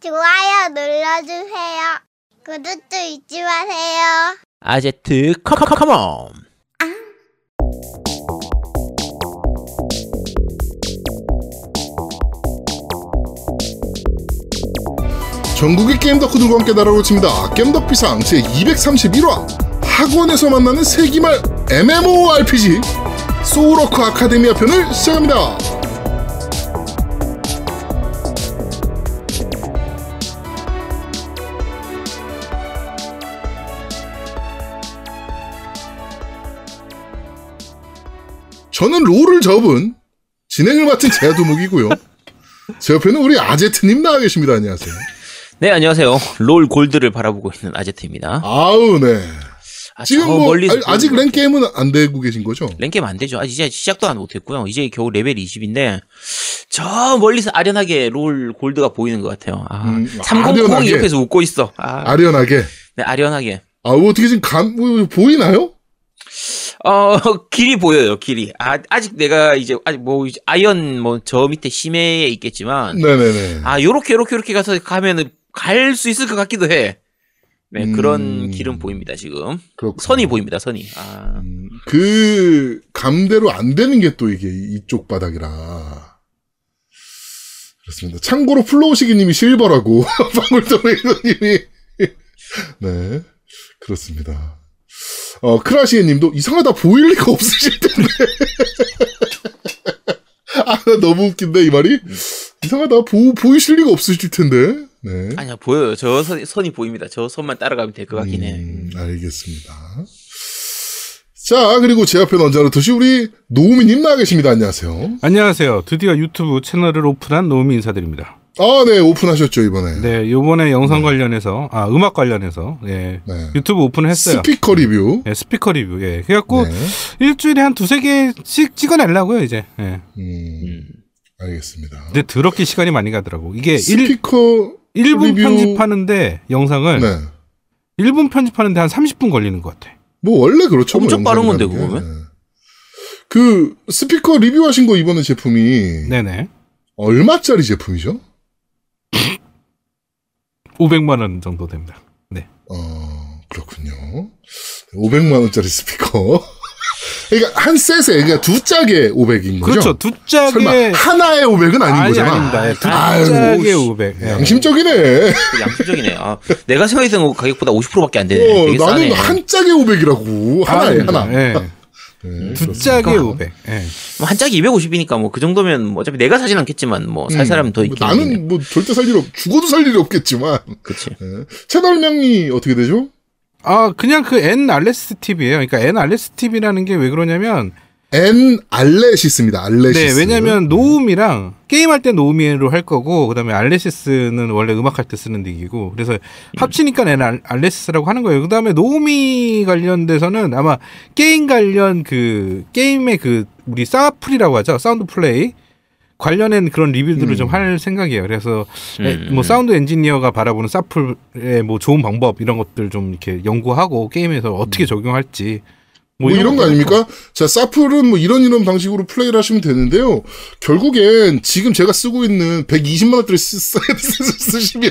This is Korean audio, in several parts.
좋아요 눌러주세요. 구독도 잊지 마세요. 아제트 come come come on 전국의 게임 덕후들과 함께 날아오고 칩니다. 겜덕비상 제 231화 학원에서 만나는 세기말 MMORPG 소울워커 아카데미아 편을 시작합니다. 저는 롤을 접은 진행을 맡은 제아동이고요. 제 옆에는 우리 아제트님 나와 계십니다. 안녕하세요. 네 안녕하세요 롤 골드를 바라보고 있는 아제트입니다 아우 네. 아, 지금 저뭐 아, 아직 랭 게임은 안 되고 계신 거죠? 랭게임 안 되죠 아직 이제 시작도 안 못했고요 이제 겨우 레벨 20인데 저 멀리서 아련하게 롤 골드가 보이는 것 같아요 아, 음, 300 아련하게. 옆에서 웃고 있어 아, 아련하게. 네 아련하게 아, 뭐 어떻게 지금 감 뭐, 보이나요? 어 길이 보여요 길이 아, 아직 내가 이제 아직 뭐 이제 아이언 뭐 저 밑에 심해에 있겠지만 네네네. 아, 요렇게, 요렇게, 요렇게 가서 가면은 갈 수 있을 것 같기도 해. 네, 음. 그런 길은 보입니다, 지금. 그렇구나. 선이 보입니다, 선이. 아, 음, 그 감대로 안 되는 게 또 이게 이쪽 바닥이라. 그렇습니다. 참고로 플로우시기님이 실버라고 방울토레이더님이 네 그렇습니다. 어 크라시에 님도 이상하다 보일 리가 없으실 텐데. 아 너무 웃긴데 이 말이 이상하다 보 보이실 리가 없으실 텐데. 네. 아니야, 보여요. 저 선, 선이 보입니다. 저 선만 따라가면 될 것 같긴 해. 음, 알겠습니다. 자, 그리고 제 앞에는 언제나 듯이 우리 노우미님 나와 계십니다. 안녕하세요. 안녕하세요. 드디어 유튜브 채널을 오픈한 노미 인사드립니다. 아, 네, 오픈하셨죠, 이번에. 네, 요번에 영상 관련해서, 아, 음악 관련해서, 예, 네. 유튜브 오픈을 했어요. 스피커 리뷰. 예, 스피커 리뷰, 예. 그래갖고, 네. 일주일에 한 두세 개씩 찍어내려고요, 이제. 예. 음, 음. 알겠습니다. 근데 더럽게 시간이 많이 가더라고. 이게 일, 스피커 1분 리뷰- 편집하는데, 영상을, 네. 1분 편집하는데 한 30분 걸리는 것 같아. 뭐 원래 그렇죠. 엄청 뭐 빠른 건데. 그거면? 네. 그 스피커 리뷰하신 거 이번에 제품이 네네. 얼마짜리 제품이죠? 500만 원 정도 됩니다. 네. 어, 그렇군요. 500만 원짜리 스피커. 그러니까 한 셋에 그러니까 두 짝에 500인 거죠? 그렇죠. 두 짝에. 설마 하나에 500은 아닌 아니, 거잖아. 아닙니다. 예, 두 아유, 짝에 씨. 500. 예. 양심적이네. 그 양심적이네. 아, 내가 생각했던 거 가격보다 50%밖에 안 되네. 어, 되게 나는 싸네. 한 짝에 500이라고. 하나에 아닙니다. 하나. 예. 네, 두 그렇습니다. 짝에 500. 예. 뭐한 짝이 250이니까 뭐 그 정도면 뭐 어차피 내가 사진 않겠지만 뭐살 사람은 더뭐 있긴 나는 뭐 절대 살 일 없, 죽어도 살 일이 없겠지만. 그치. 네. 채널명이 어떻게 되죠? 아, 그냥 그 N 알레스 TV예요. 그러니까 N 알레스 TV라는 게 왜 그러냐면 N 알레시스입니다. 알레시스. 네, 왜냐면 노움이랑 게임할 때 노움이로 할 거고 그다음에 알레시스는 원래 음악할 때 쓰는 닉이고 그래서 합치니까 N 알- 알레시스라고 하는 거예요. 그다음에 노움이 관련돼서는 아마 게임 관련 그 게임의 그 우리 사플이라고 하죠. 사운드 플레이 관련된 그런 리뷰들을 음. 좀할 생각이에요. 그래서 에, 음. 뭐 사운드 엔지니어가 바라보는 사플의 뭐 좋은 방법 이런 것들 좀 이렇게 연구하고 게임에서 어떻게 적용할지 뭐, 이런 거 아닙니까? 자, 사플은 뭐 이런 이런 방식으로 플레이를 하시면 되는데요. 결국엔 지금 제가 쓰고 있는 120만 원짜리 쓰, 쓰, 쓰, 쓰시면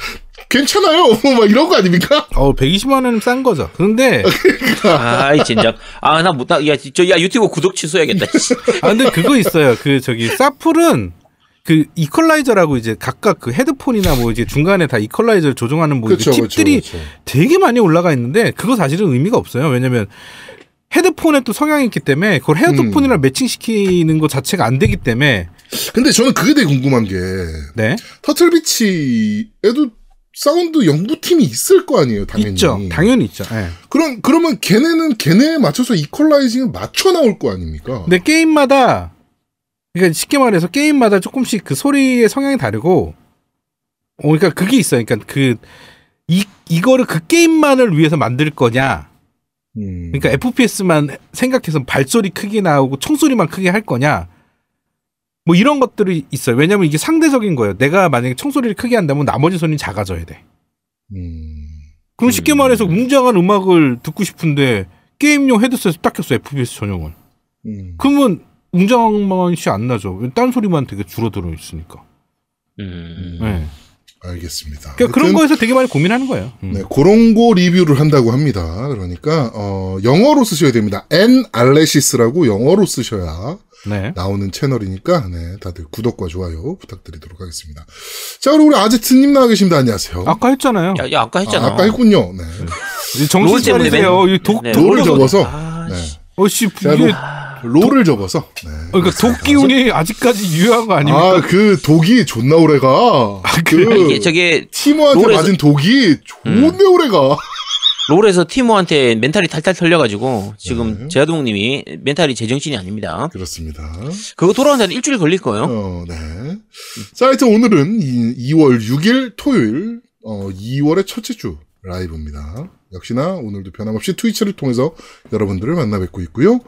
괜찮아요. 뭐막 이런 거 아닙니까? 어 120만 원은 싼 거죠. 그런데 아이, 진짜. 아, 나 못, 나, 야, 저, 야, 유튜브 구독 취소해야겠다. 씨. 아 근데 그거 있어요. 그 저기 사플은 그 이퀄라이저라고 이제 각각 그 헤드폰이나 뭐 이제 중간에 다 이퀄라이저를 조정하는 뭐 이제 그렇죠, 팁들이 그렇죠, 그렇죠. 되게 많이 올라가 있는데 그거 사실은 의미가 없어요. 왜냐면 헤드폰에 또 성향이 있기 때문에 그걸 헤드폰이랑 매칭시키는 것 자체가 안 되기 때문에 근데 저는 그게 되게 궁금한 게 네 터틀비치에도 사운드 연구팀이 있을 거 아니에요, 당연히. 있죠. 당연히 있죠. 예. 그럼 그러면 걔네는 걔네에 맞춰서 이퀄라이징을 맞춰 나올 거 아닙니까? 근데 게임마다 그러니까 쉽게 말해서 게임마다 조금씩 그 소리의 성향이 다르고 어 그러니까 그게 있어요. 그러니까 그 이 이거를 그 게임만을 위해서 만들 거냐 음. 그러니까 FPS만 생각해서 발소리 크게 나오고 총소리만 크게 할 거냐. 뭐 이런 것들이 있어요. 왜냐면 이게 상대적인 거예요. 내가 만약에 총소리를 크게 한다면 나머지 소리는 작아져야 돼. 음. 그럼 쉽게 말해서 웅장한 음악을 듣고 싶은데 게임용 헤드셋을 딱 켰어 FPS 전용을. 음. 그러면 웅장한 맛이 안 나죠. 딴 소리만 되게 줄어들어 있으니까. 음. 네. 알겠습니다. 그러니까 그런 거에서 되게 많이 고민하는 거예요. 음. 네, 그런 거 리뷰를 한다고 합니다. 그러니까 어, 영어로 쓰셔야 됩니다. N 알레시스라고 영어로 쓰셔야 네. 나오는 채널이니까 네, 다들 구독과 좋아요 부탁드리도록 하겠습니다. 자, 그리고 우리 아제트님 나와 계십니다. 안녕하세요. 아까 했잖아요. 야, 야 아까 했잖아. 아, 까 했군요. 네. 이 정신 차리세요. 맨- 이 독, 네, 독, 접어서 아, 네. 씨. 어씨 자, 이게 롤- 롤을 접어서 네. 어, 그러니까 독 기운이 아직까지 유효한 거 아닙니까? 아, 그 독이 존나 오래가. 그 아, 이게 저게 티모한테 롤에서- 맞은 독이 존나 오래가. 롤에서 티모한테 멘탈이 탈탈 털려가지고 지금 네. 제아동님이 멘탈이 제정신이 아닙니다. 그렇습니다. 그거 돌아오는데 일주일 걸릴 거예요. 어, 네. 자, 하여튼 오늘은 이, 2월 6일 토요일, 어, 2월의 첫째 주 라이브입니다. 역시나 오늘도 변함없이 트위치를 통해서 여러분들을 만나 뵙고 있고요.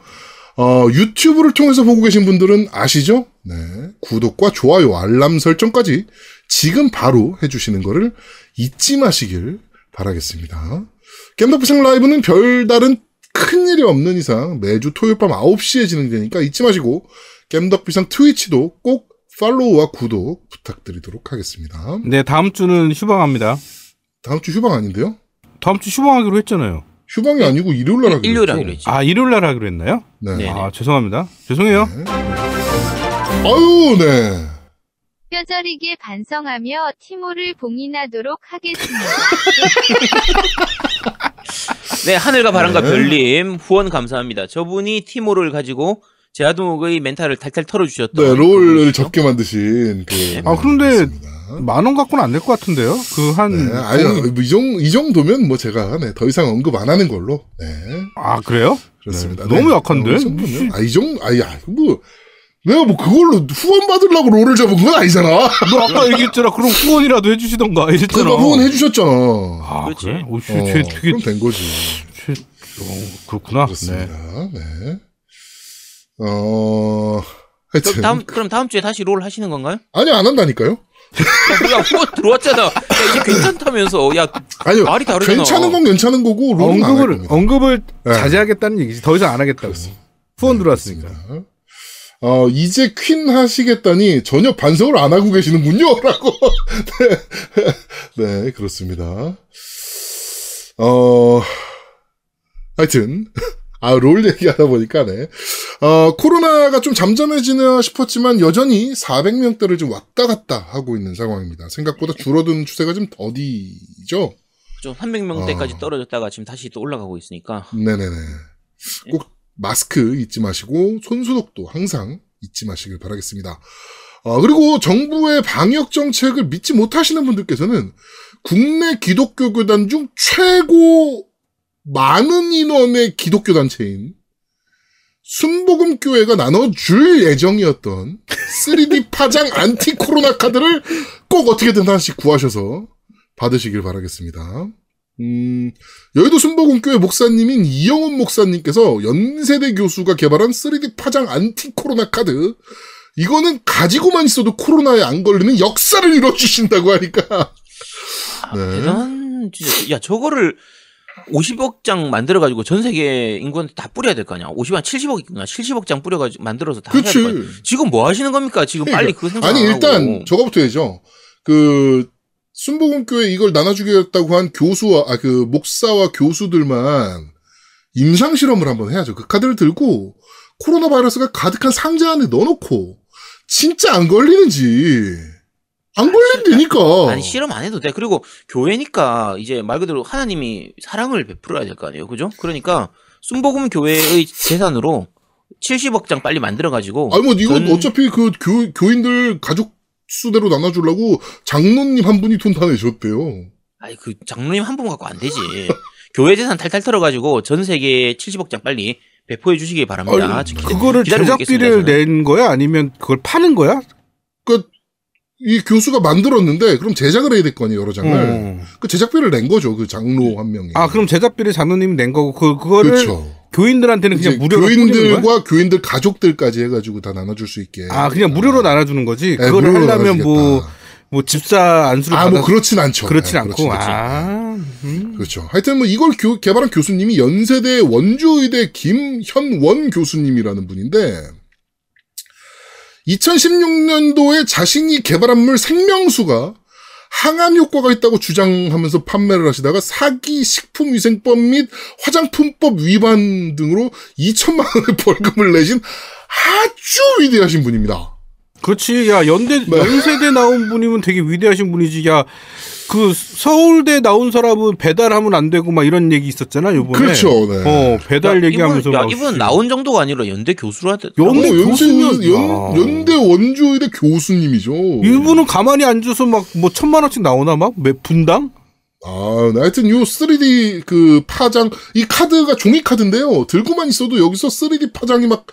어, 유튜브를 통해서 보고 계신 분들은 아시죠? 네. 구독과 좋아요, 알람 설정까지 지금 바로 해주시는 거를 잊지 마시길 바라겠습니다. 겜덕비상 라이브는 별다른 큰 일이 없는 이상 매주 토요일 밤 9시에 진행되니까 잊지 마시고 겜덕비상 트위치도 꼭 팔로우와 구독 부탁드리도록 하겠습니다. 네, 다음 주는 휴방합니다. 다음 주 휴방 아닌데요? 다음 주 휴방하기로 했잖아요. 휴방이 아니고 일요일 날 하기로 일요일 했죠? 하기로 했지. 아, 일요일 날 하기로 했나요? 네. 네. 아, 죄송합니다. 죄송해요. 아유, 네. 뼈저리게 반성하며 티모를 봉인하도록 하겠습니다. 네, 하늘과 바람과 네. 별님 후원 감사합니다. 저분이 티모를 가지고 제아동의 멘탈을 탈탈 털어주셨던 네, 롤을 분이시죠? 접게 만드신 그. 아, 그런데 그렇습니다. 만 원 갖고는 안 될 것 같은데요? 그 한. 네, 아니, 이, 정, 이 정도면 뭐 제가 네, 더 이상 언급 안 하는 걸로. 네. 아, 그래요? 그렇습니다. 네, 너무 약한데? 이 정도면. 아, 이 정도, 아니, 아, 뭐, 내가 뭐 그걸로 후원 받으려고 롤을 접은 건 아니잖아. 너 아까 얘기했잖아. 그럼 후원이라도 해주시던가 이랬잖아. 그러니까 후원 해주셨잖아. 아, 그렇지. 그래? 오, 씨, 어, 쟤 되게. 그럼 된 거지. 쟤, 어, 그렇구나. 네. 그렇습니다. 네. 어, 하여튼. 그럼 다음 그럼 다음 주에 다시 롤 하시는 건가요? 아니, 안 한다니까요? 야, 우리가 후원 들어왔잖아. 야, 이게 괜찮다면서. 야, 아니요. 말이 다르잖아. 괜찮은 건 괜찮은 거고, 안할 언급을, 겁니다. 언급을 네. 자제하겠다는 얘기지. 더 이상 안 하겠다고. 후원 들어왔으니까. 그렇습니다. 어, 이제 퀸 하시겠다니 전혀 반성을 안 하고 계시는군요. 라고. 네. 네, 그렇습니다. 어, 하여튼. 아, 롤 얘기하다 보니까, 네. 어, 코로나가 좀 잠잠해지나 싶었지만 여전히 400명대를 좀 왔다 갔다 하고 있는 상황입니다. 생각보다 줄어든 추세가 좀 더디죠? 좀 300명대까지 어. 떨어졌다가 지금 다시 또 올라가고 있으니까. 네네네. 꼭 마스크 잊지 마시고 손소독도 항상 잊지 마시길 바라겠습니다. 어, 그리고 정부의 방역 정책을 믿지 못하시는 분들께서는 국내 기독교 교단 중 최고 많은 인원의 기독교 단체인 순복음교회가 나눠줄 예정이었던 3D 파장 안티 코로나 카드를 꼭 어떻게든 하나씩 구하셔서 받으시길 바라겠습니다. 음, 여의도 순복음교회 목사님인 이영훈 목사님께서 연세대 교수가 개발한 3D 파장 안티 코로나 카드. 이거는 가지고만 있어도 코로나에 안 걸리는 역사를 이뤄주신다고 하니까. 아, 네. 대단, 진짜. 야, 저거를 50억 장 만들어 가지고 전 세계 인구한테 다 뿌려야 될 거 아니야. 50억, 70억이구나. 70억 장 뿌려 가지고 만들어서 다 해야 될거 아니야. 그치. 지금 뭐 하시는 겁니까? 지금 빨리 그 생각 아니, 안 일단, 하고. 저거부터 해야죠. 그, 순복음교회 이걸 나눠주겠다고 한 교수와, 아, 그, 목사와 교수들만 임상 실험을 한번 해야죠. 그 카드를 들고, 코로나 바이러스가 가득한 상자 안에 넣어놓고, 진짜 안 걸리는지, 안 걸리면 되니까. 아니 실험 안 해도 돼. 그리고 교회니까 이제 말 그대로 하나님이 사랑을 베풀어야 될 거 아니에요, 그죠? 그러니까 순복음 교회의 재산으로 70억 장 빨리 만들어 가지고. 아니, 뭐, 이건 전- 어차피 그 교, 교인들 가족 수대로 나눠주려고 장로님 한 분이 돈 다 내셨대요. 아니 그 장로님 한 분 갖고 안 되지. 교회 재산 탈탈 털어 가지고 전 세계에 70억 장 빨리 배포해 주시기 바랍니다. 아니, 기- 그거를 제작비를. 낸 거야? 아니면 그걸 파는 거야? 그, 이 교수가 만들었는데, 그럼 제작을 해야 될 거 아니에요, 여러 장을. 어. 그 제작비를 낸 거죠, 그 장로 한 명이. 아, 그럼 제작비를 장로님이 낸 거고, 그, 그거를 그렇죠. 교인들한테는 그냥 무료로? 교인들과 교인들 가족들까지 해가지고 다 나눠줄 수 있게. 아, 그냥 무료로 나눠주는 거지? 네, 그거를 하려면 뭐, 나눠주겠다. 뭐 집사 안수를 아, 받아 뭐 그렇진 않죠. 그렇진 네, 않고, 그렇진. 아, 음. 그렇죠. 하여튼 뭐 이걸 교- 개발한 교수님이 연세대 원주의대 김현원 교수님이라는 분인데 2016년도에 자신이 개발한 물 생명수가 항암 효과가 있다고 주장하면서 판매를 하시다가 사기 식품위생법 및 화장품법 위반 등으로 2천만 원의 벌금을 내신 아주 위대하신 분입니다. 그렇지. 야, 연대, 네. 연세대 나온 분이면 되게 위대하신 분이지. 야, 그 서울대 나온 사람은 배달하면 안 되고 막 이런 얘기 있었잖아, 요번에. 그렇죠, 네. 어, 배달 야, 얘기하면서. 이분, 야, 막 이분 씨. 나온 정도가 아니라 연대 교수로 하다. 연대 어, 교수면- 연, 야. 연대 원주의대 교수님이죠. 일부는 가만히 앉아서 막 뭐 천만 원씩 나오나 막? 몇 분당? 아, 네, 하여튼 요 3D 그 파장, 이 카드가 종이 카드인데요. 들고만 있어도 여기서 3D 파장이 막,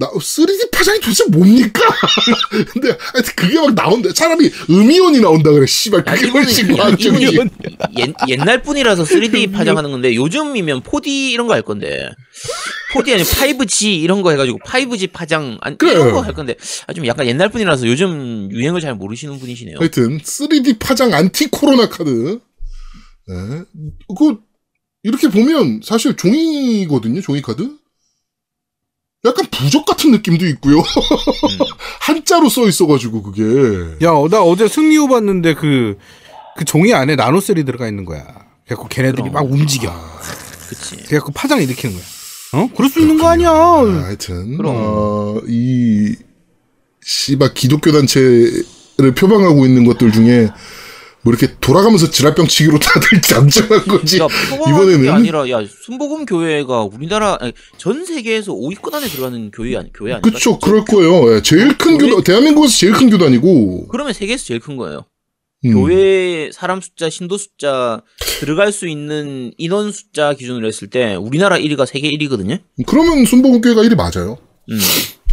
나, 3D 파장이 도대체 뭡니까? 근데 하여튼 그게 막 나온다. 차라리 음이온이 나온다 그래. 씨발. 야, 그게 훨씬 옛, 옛날 분이라서 3D 파장하는 건데 요즘이면 4D 이런 거 할 건데 4D 아니면 5G 이런 거 해가지고 5G 파장 안, 그래. 이런 거 할 건데 아, 좀 약간 옛날 분이라서 요즘 유행을 잘 모르시는 분이시네요. 하여튼 3D 파장 안티 코로나 카드. 네. 그 이렇게 보면 사실 종이거든요. 종이 카드. 약간 부적 같은 느낌도 있고요. 음. 한자로 써 있어가지고 그게. 야, 어, 나 어제 승리호 봤는데 그, 그 종이 안에 나노셀이 들어가 있는 거야. 그래갖고 걔네들이 그럼. 막 움직여. 그치. 그래갖고 파장 일으키는 거야. 어? 그럴 수 있는 거 아니야. 아, 하여튼 그럼. 어, 이 씨바 기독교 단체를 표방하고 있는 것들 중에 뭐 이렇게 돌아가면서 지랄병 치기로 다들 잠잠한 거지. 야, 표방하는 이번에는 게 아니라 야 순복음 교회가 우리나라 아니, 전 세계에서 5위권 안에 들어가는 교회 아니 교회 아닌가? 그쵸, 그럴 거예요. 예, 제일 큰 교회- 교단, 대한민국에서 제일 큰 교단이고. 그러면 세계에서 제일 큰 거예요. 음. 교회 사람 숫자, 신도 숫자 들어갈 수 있는 인원 숫자 기준으로 했을 때 우리나라 1위가 세계 1위거든요. 그러면 순복음 교회가 1위 맞아요. 음.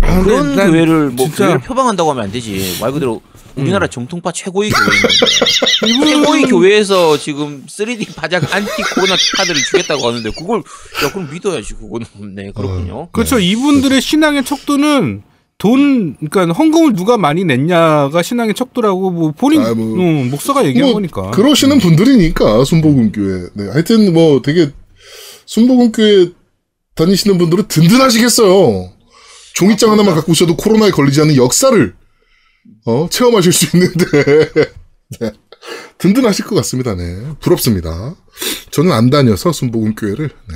아, 그런 난 교회를 뭐 진짜- 교회를 표방한다고 하면 안 되지. 말 그대로 우리나라 음. 정통파 최고의 교회인데 최고의 교회에서 지금 3D 파장 안티 코로나 카드를 주겠다고 하는데 그걸 야 그럼 믿어야지 그거는 네 그렇군요. 그렇죠. 이분들의 신앙의 척도는 돈, 그러니까 헌금을 누가 많이 냈냐가 신앙의 척도라고 뭐 본인 아, 뭐- 음, 목사가 얘기한 뭐 거니까. 그러시는 분들이니까 순복음교회. 네, 하여튼 뭐 되게 순복음교회 다니시는 분들은 든든하시겠어요. 종이장 하나만 갖고 오셔도 코로나에 걸리지 않는 역사를 어, 체험하실 수 있는데 네. 든든하실 것 같습니다. 네, 부럽습니다. 저는 안 다녀서 순복음교회를. 네.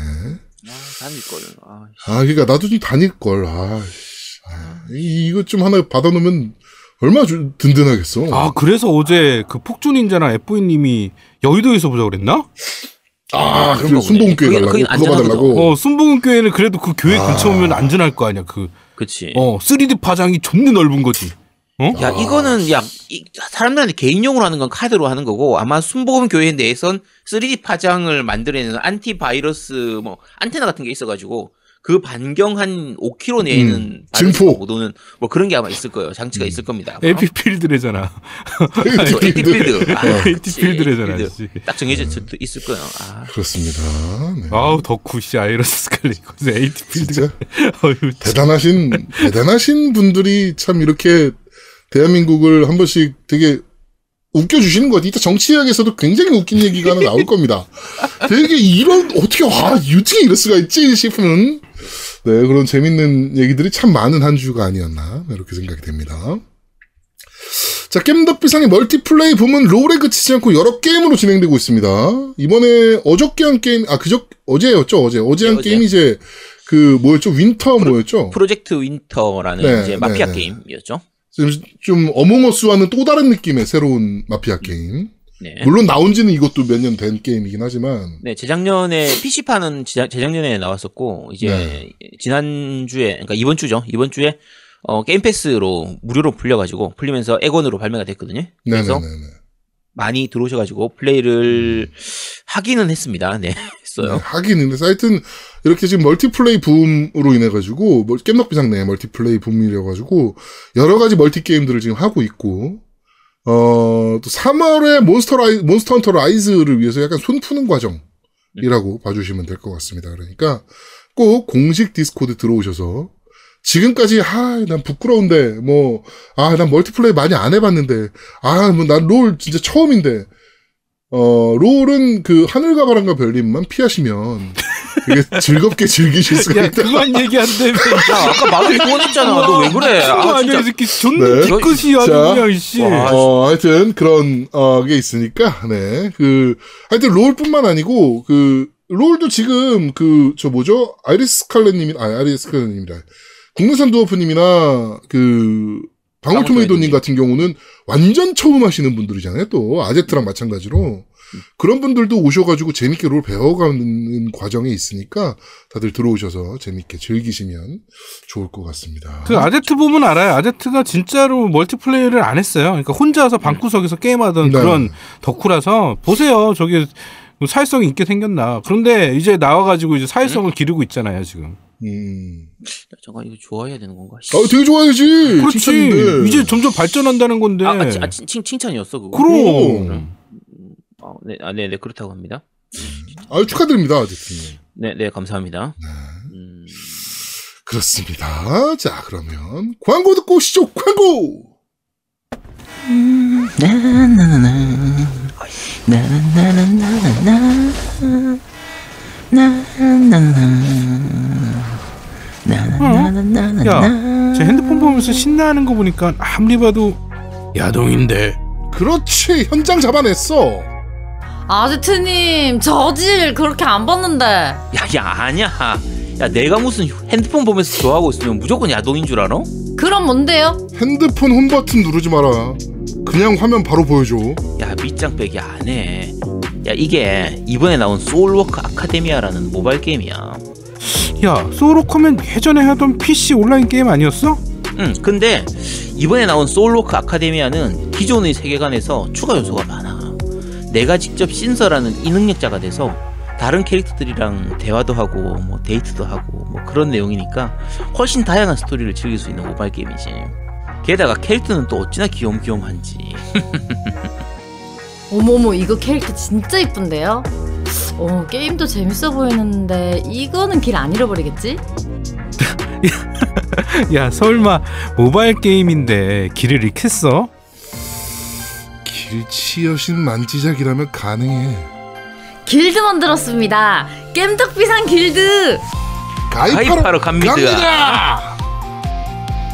아, 다닐 걸. 아, 씨. 아, 그러니까 나도 좀 다닐 걸. 아, 씨. 아, 이- 이거 좀 하나 받아놓으면 얼마나 좀 든든하겠어. 아, 그래서 어제 그 폭주닌자나 F님이 여의도에서 보자 그랬나? 아, 그래 거구나. 순복음교회 가려고 그게 그거. 받으려고. 어, 순복음교회는 그래도 그 교회 아. 근처 오면 안전할 거 아니야. 그, 그치. 어, 3D 파장이 존나 넓은 거지. 야, 아. 이거는, 야, 이, 사람들한테 개인용으로 하는 건 카드로 하는 거고, 아마 순복음 교회 내에선 3D 파장을 만들어내는 안티바이러스, 뭐, 안테나 같은 게 있어 가지고, 그 반경 한 5km 내에는 음. 못 오는, 뭐 그런 게 아마 있을 거예요. 장치가 있을 겁니다. 아마. AT 필드래잖아. 그렇죠. AT 필드. 아, 그치. AT 필드래잖아. AT 필드. 씨. 딱 정해져 있을 거예요. 아, 그렇습니다. 네. 아우, 덕후 씨, 아이러스. 진짜 어휴, 참. 대단하신 대단하신 분들이 참 이렇게 대한민국을 한 번씩 되게 웃겨주시는 것 같아요. 이따 정치학에서도 굉장히 웃긴 얘기가 하나 나올 겁니다. 되게 이런 어떻게 와 어떻게 이럴 수가 있지 싶은 네 그런 재밌는 얘기들이 참 많은 한 주가 아니었나 이렇게 생각이 됩니다. 자, 겜덕비상의 멀티플레이 부문 롤에 그치지 않고 여러 게임으로 진행되고 있습니다. 이번에 어저께 한 게임, 아, 그저, 어제였죠, 어제. 어제 한 네. 게임이 이제, 그, 뭐였죠? 윈터 뭐였죠? 프로젝트 윈터라는 네, 이제 마피아 네, 네. 게임이었죠. 좀, 좀 어몽어스와는 또 다른 느낌의 새로운 마피아 게임. 네. 물론 나온 지는 이것도 몇 년 된 게임이긴 하지만. 네, 재작년에 PC판은 재작년에 나왔었고 이제 네. 지난주에 그러니까 이번 주죠. 이번 주에 어 게임 패스로 무료로 풀려 가지고 풀리면서 엑원으로 발매가 됐거든요. 그래서 네네네. 많이 들어오셔 가지고 플레이를 하기는 했습니다. 네. 네, 했어요. 하긴, 근데 하여튼, 이렇게 지금 멀티플레이 붐으로 인해 가지고, 뭐, 겜덕 비상 내 멀티플레이 붐이래 가지고, 여러 가지 멀티 게임들을 지금 하고 있고, 어, 또 3월에 몬스터 라이, 몬스터 헌터 라이즈를 위해서 약간 손 푸는 과정이라고 봐주시면 될 것 같습니다. 그러니까, 꼭 공식 디스코드 들어오셔서, 지금까지, 아, 난 부끄러운데, 뭐, 아, 난 멀티플레이 많이 안 해봤는데, 아, 뭐, 난 롤 진짜 처음인데, 어, 롤은 그 하늘과 바람과 별님만 피하시면 되게 즐겁게 즐기실 수가 야 있다. 그만 얘기한다며. 야, 아까 말을 후원했잖아. 너 왜 그래? 친구 아, 아니야 이. 새끼 존나 네. 뒤끝이 자, 그냥 씨. 와. 어, 하여튼 그런 어, 게 있으니까 네. 그 하여튼 롤뿐만 아니고 그 롤도 지금 그 저 뭐죠? 아이리스 스칼렛 님이 아 아이리스 스칼렛 님이라. 국내산 두어프 님이나 그 방울토메이도 님 방울토메이도 같은 경우는 완전 처음 하시는 분들이잖아요. 또 아제트랑 마찬가지로 그런 분들도 오셔가지고 재밌게 롤 배워가는 과정에 있으니까 다들 들어오셔서 재밌게 즐기시면 좋을 것 같습니다. 그 아제트 보면 알아요. 아제트가 진짜로 멀티플레이를 안 했어요. 그러니까 혼자서 방구석에서 게임하던 네. 그런 덕후라서 보세요. 저기 사회성이 있게 생겼나. 그런데 이제 나와가지고 이제 사회성을 기르고 있잖아요 지금. 음. 야, 잠깐 이거 좋아해야 되는 건가? 아, 되게 좋아야지. 그렇지. 칭찬인데. 이제 점점 발전한다는 건데. 아, 아, 치- 아, 칭, 칭- 칭찬이었어 그거. 그럼. 어, 네, 아, 네, 네 그렇다고 합니다. 아유, 축하드립니다, 어쨌든. 네, 네 감사합니다. 음, 그렇습니다. 자, 그러면 광고 듣고 오시죠. 광고! 야, 제 핸드폰 보면서 신나는 거 보니까 아무리 봐도 야동인데. 그렇지. 현장 잡아냈어. 아제트님 저질 그렇게 안 봤는데 야, 야, 아니야. 야, 내가 무슨 핸드폰 보면서 좋아하고 있으면 무조건 야동인 줄 알아? 그럼 뭔데요? 핸드폰 홈 버튼 누르지 마라. 그냥 화면 바로 보여줘. 야, 밑장 빼기 안 해. 야, 이게 이번에 나온 소울워커 아카데미아라는 모바일 게임이야. 야, 소울워커면 예전에 하던 PC 온라인 게임 아니었어? 응, 근데 이번에 나온 소울워커 아카데미아는 기존의 세계관에서 추가 요소가 많아. 내가 직접 신설하는 이 능력자가 돼서 다른 캐릭터들이랑 대화도 하고 뭐 데이트도 하고 뭐 그런 내용이니까 훨씬 다양한 스토리를 즐길 수 있는 모바일 게임이지. 게다가 캐릭터는 또 어찌나 귀염귀염한지. 어머머 이거 캐릭터 진짜 이쁜데요? 어 게임도 재밌어 보이는데 이거는 길 안 잃어버리겠지? 야, 설마 모바일 게임인데 길을 잃겠어? 길치 여신 만지작이라면 가능해. 길드 만들었습니다 겜덕비상 길드 가입하러, 가입하러 갑니다. 갑니다.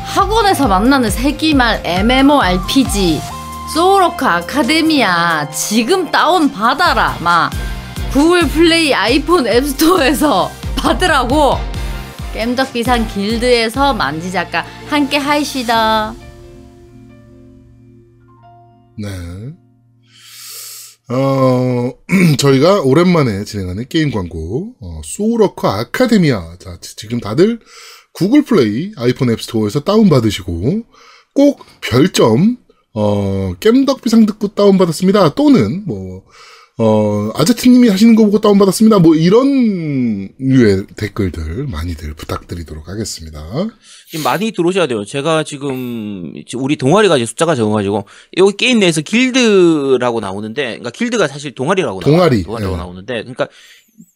학원에서 만나는 세기말 MMORPG 소울워커 아카데미아 지금 다운 받아라 마 구글 플레이 아이폰 앱스토어에서 받으라고 겜덕비상 길드에서 만지 작가 함께 하입시다 네. 어, 저희가 오랜만에 진행하는 게임 광고, 어, 소울워커 아카데미아. 자, 지- 지금 다들 구글 플레이, 아이폰 앱스토어에서 다운받으시고, 꼭 별점, 어, 겜덕비상 듣고 다운받았습니다. 또는, 뭐, 어, 아제트님이 하시는 거 보고 다운받았습니다. 뭐, 이런 류의 댓글들 많이들 부탁드리도록 하겠습니다. 많이 들어오셔야 돼요. 제가 지금 우리 동아리가 이제 숫자가 적어가지고 여기 게임 내에서 길드라고 나오는데, 그러니까 길드가 사실 동아리라고 동아리, 동아리라고 예. 나오는데, 그러니까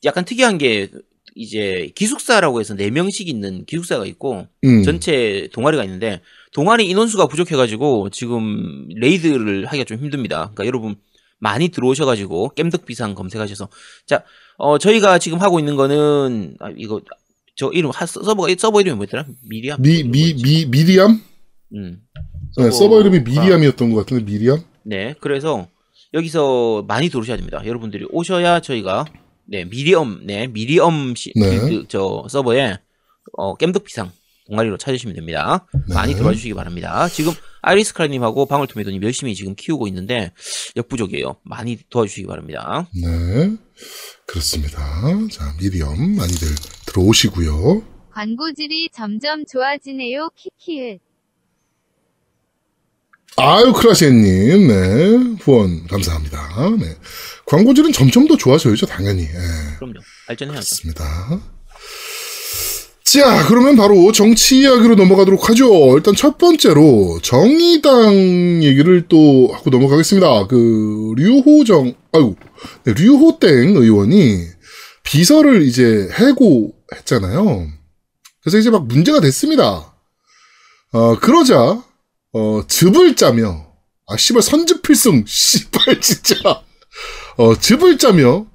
약간 특이한 게 이제 기숙사라고 해서 네 명씩 있는 기숙사가 있고 음. 전체 동아리가 있는데 동아리 인원수가 부족해가지고 지금 레이드를 하기가 좀 힘듭니다. 그러니까 여러분 많이 들어오셔가지고 겜덕 비상 검색하셔서 자, 어 저희가 지금 하고 있는 거는 아, 이거 저 이름 하, 서버 서버 이름이 뭐였더라? 미리암? 미, 미, 미, 미리암? 음. 네, 서버 이름이 서버가- 미리암이었던 것 같은데, 미리암? 네, 그래서 여기서 많이 들어오셔야 됩니다. 여러분들이 오셔야 저희가 네 미리엄 네 미리엄 시, 네. 필드 저 서버에 어 겜덕 비상 동아리로 찾으시면 됩니다. 네. 많이 들어와 주시기 바랍니다. 지금 아이리스 크라님하고 방울토메도님 열심히 지금 키우고 있는데 역부족이에요. 많이 도와주시기 바랍니다. 네. 그렇습니다. 자, 미리엄 많이들 들어오시고요. 광고질이 점점 좋아지네요. 키키을. 아유, 크라시엔님, 네. 후원 감사합니다. 네. 광고질은 점점 더 좋아져야죠, 당연히. 예. 그럼요. 발전해야죠. 그렇습니다. 자, 그러면 바로 정치 이야기로 넘어가도록 하죠. 일단 첫 번째로 정의당 얘기를 또 하고 넘어가겠습니다. 그 류호정, 아유, 네, 류호땡 의원이 비서를 이제 해고했잖아요. 그래서 이제 막 문제가 됐습니다. 어, 그러자 어, 즙을 짜며 아 씨발 선즙 필승 씨발 진짜 어, 즙을 짜며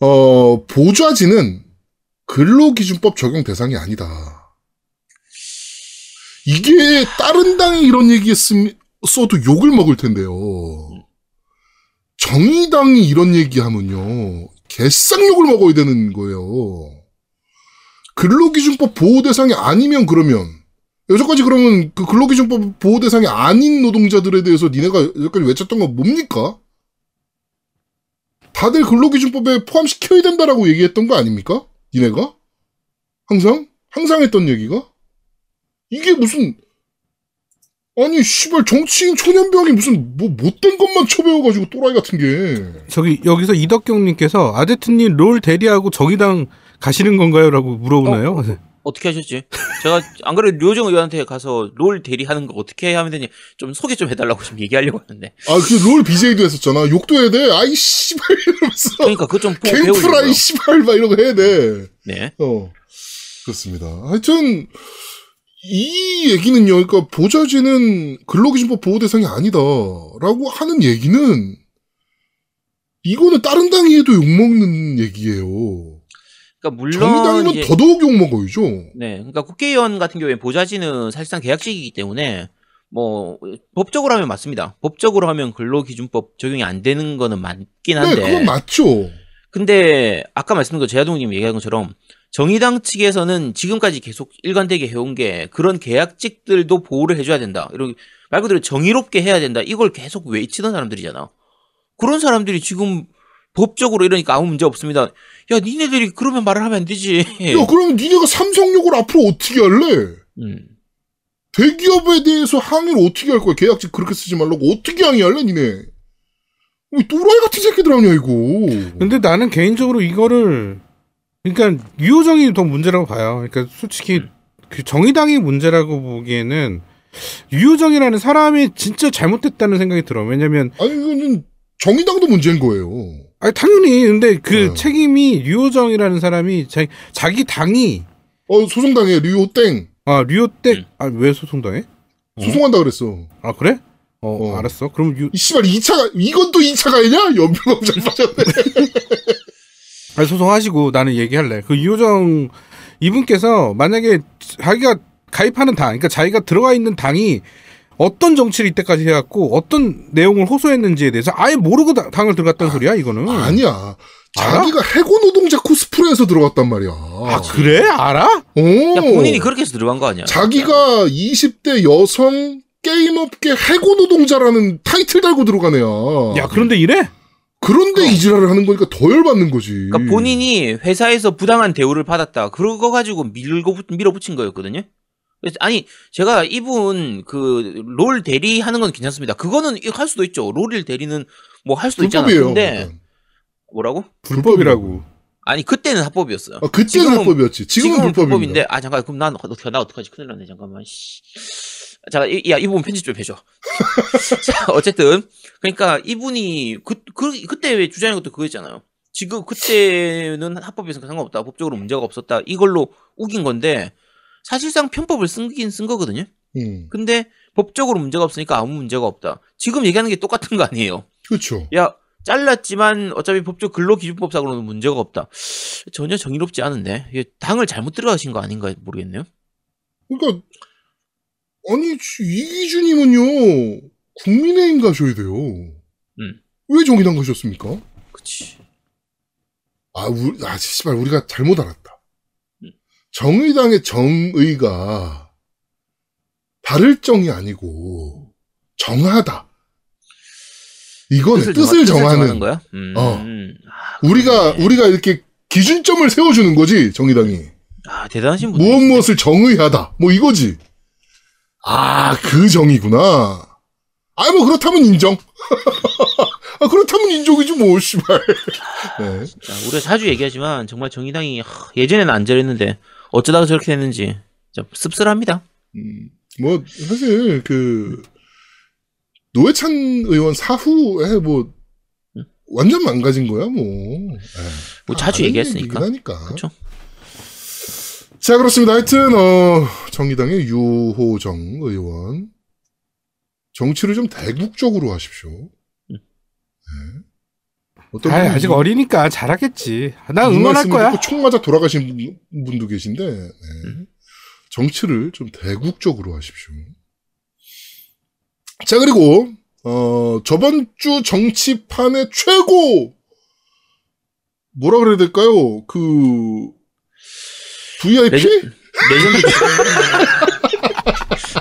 어, 보좌진은 근로기준법 적용 대상이 아니다. 이게 다른 당이 이런 얘기 했으면 써도 욕을 먹을 텐데요. 정의당이 이런 얘기하면요. 개쌍욕을 먹어야 되는 거예요. 근로기준법 보호 대상이 아니면 그러면 여태까지 그러면 그 근로기준법 보호 대상이 아닌 노동자들에 대해서 니네가 여기까지 외쳤던 건 뭡니까? 다들 근로기준법에 포함시켜야 된다라고 얘기했던 거 아닙니까? 니네가? 항상? 항상 했던 얘기가? 이게 무슨 아니 씨발 정치인 초년병이 무슨 뭐 못된 것만 쳐배워가지고 또라이 같은 게 저기 여기서 이덕경님께서 아제트님 롤 대리하고 정의당 가시는 건가요?라고 물어보나요? 어 떻게 하셨지? 제가 안 그래도 류정 의원한테 가서 롤 대리하는 거 어떻게 하면 되니 좀 소개 좀 해달라고 좀 얘기하려고 하는데. 아 그 롤 BJ도 했었잖아 욕도 해야 돼 아이 씨발 이러면서 그러니까 그거 좀 보고 갱프라이 배우려고요. 씨발 막 이런 거 해야 돼 네. 어. 그렇습니다. 하여튼, 이 얘기는요, 그러니까 보좌진은 근로기준법 보호 대상이 아니다. 라고 하는 얘기는, 이거는 다른 당이 해도 욕먹는 얘기예요. 그러니까 물론 정의당이면 이제- 더더욱 욕 먹어야죠. 네, 그러니까 국회의원 같은 경우에 보좌진은 사실상 계약직이기 때문에 뭐 법적으로 하면 맞습니다. 법적으로 하면 근로기준법 적용이 안 되는 거는 맞긴 네, 한데. 그건 맞죠. 근데 아까 말씀드린 거 제아동님 얘기한 것처럼 정의당 측에서는 지금까지 계속 일관되게 해온 게 그런 계약직들도 보호를 해줘야 된다. 이런 말 그대로 정의롭게 해야 된다. 이걸 계속 외치던 사람들이잖아. 그런 사람들이 지금 법적으로 이러니까 아무 문제 없습니다. 야, 니네들이 그러면 말을 하면 안 되지. 야, 그럼 니네가 삼성 욕을 앞으로 어떻게 할래? 음. 대기업에 대해서 항의를 어떻게 할 거야? 계약직 그렇게 쓰지 말라고 어떻게 항의할래, 니네? 왜 또라이 같은 새끼들 하냐, 이거. 근데 나는 개인적으로 이거를 그러니까 유호정이 더 문제라고 봐요. 그러니까 솔직히 그 정의당이 문제라고 보기에는 유호정이라는 사람이 진짜 잘못됐다는 생각이 들어. 왜냐면 아니, 이거는 정의당도 문제인 거예요. 아니 당연히 근데 그 어. 책임이 유호정이라는 사람이 자기, 자기 당이 어, 소송당해, 류호 땡. 아 류호 음. 때아왜 소송당해? 소송한다 그랬어. 아 그래? 어, 어. 알았어. 그럼 유 이 씨발, 2차가, 이건 또 2차 가해냐? 연평검장 빠졌네. 아니, 소송하시고 나는 얘기할래. 그 유호정 이분께서 만약에 자기가 가입하는 당, 그러니까 자기가 들어가 있는 당이 어떤 정치를 이때까지 해왔고 어떤 내용을 호소했는지에 대해서 아예 모르고 다- 당을 들어갔다는 소리야 이거는. 아니야. 자기가 해고 노동자 코스프레에서 들어갔단 말이야. 아, 그래? 알아? 오. 야, 본인이 그렇게 해서 들어간 거 아니야? 자기가 20대 여성 게임업계 해고 노동자라는 타이틀 달고 애야. 야 그런데 이래? 그런데 이 지랄을 하는 거니까 더 열받는 거지. 그러니까 본인이 회사에서 부당한 대우를 받았다. 그거 가지고 밀고 붙- 밀어붙인 거였거든요. 아니 제가 이분 그 롤 대리 하는 건 괜찮습니다. 그거는 할 수도 있죠. 롤을 대리는 뭐 할 수도 있잖아. 불법이에요. 근데 그건. 뭐라고? 불법이라고. 아니 그때는 합법이었어요. 아, 그때는 지금은- 합법이었지. 지금은, 불법입니다. 불법인데 아 잠깐 그럼 난 어떻게 나 어떡하지 큰일 났네 잠깐만 씨. 잠깐 이- 야 이분 편집 좀 해줘. 자 어쨌든 그러니까 이분이 그, 그 그때 왜 주장한 것도 그거였잖아요. 지금 그때는 합법이었으니까 상관없다. 법적으로 문제가 없었다. 이걸로 우긴 건데 사실상 편법을 쓴긴 쓴 거거든요. 음, 근데 법적으로 문제가 없으니까 아무 문제가 없다. 지금 얘기하는 게 똑같은 거 아니에요. 그렇죠. 야 잘랐지만 어차피 법적 근로기준법상으로는 문제가 없다. 전혀 정의롭지 않은데 이게 당을 잘못 들어가신 거 아닌가 모르겠네요. 그러니까 아니 이 기준이면요 국민의힘 가셔야 돼요. 음. 왜 정의당 가셨습니까? 그치. 아, 우리, 아, 씨발, 우리가 잘못 알았다. 음. 정의당의 정의가 바를 정이 아니고 정하다. 이거는 뜻을, 정하- 정하는. 거야? 음. 어. 아, 우리가. 우리가 이렇게 기준점을 세워주는 거지 정의당이 아 대단하신 분. 무엇 무엇을 정의하다 뭐 이거지. 아 그 정의구나. 아 뭐 그렇다면 인정. 아 그렇다면 인정이지 뭐 씨발. 네. 자, 우리가 자주 얘기하지만 정말 정의당이 하, 예전에는 안 저랬는데 어쩌다가 저렇게 됐는지 좀 씁쓸합니다. 음, 뭐 사실 그 노회찬 의원 사후에 뭐 완전 망가진 거야 뭐. 에이, 뭐다 자주 얘기했으니까. 그렇죠. 자 그렇습니다. 하여튼 어, 정의당의 유호정 의원 정치를 좀 대국적으로 하십시오. 네. 어떤 아, 분이 아직 어리니까 잘하겠지. 나이 응원할 거야. 총 맞아 돌아가신 분- 분도 계신데 네. 음. 정치를 좀 대국적으로 하십시오. 자 그리고 어 저번 주 정치판의 최고 뭐라 그래야 될까요? 그 VIP 레전, 레전드.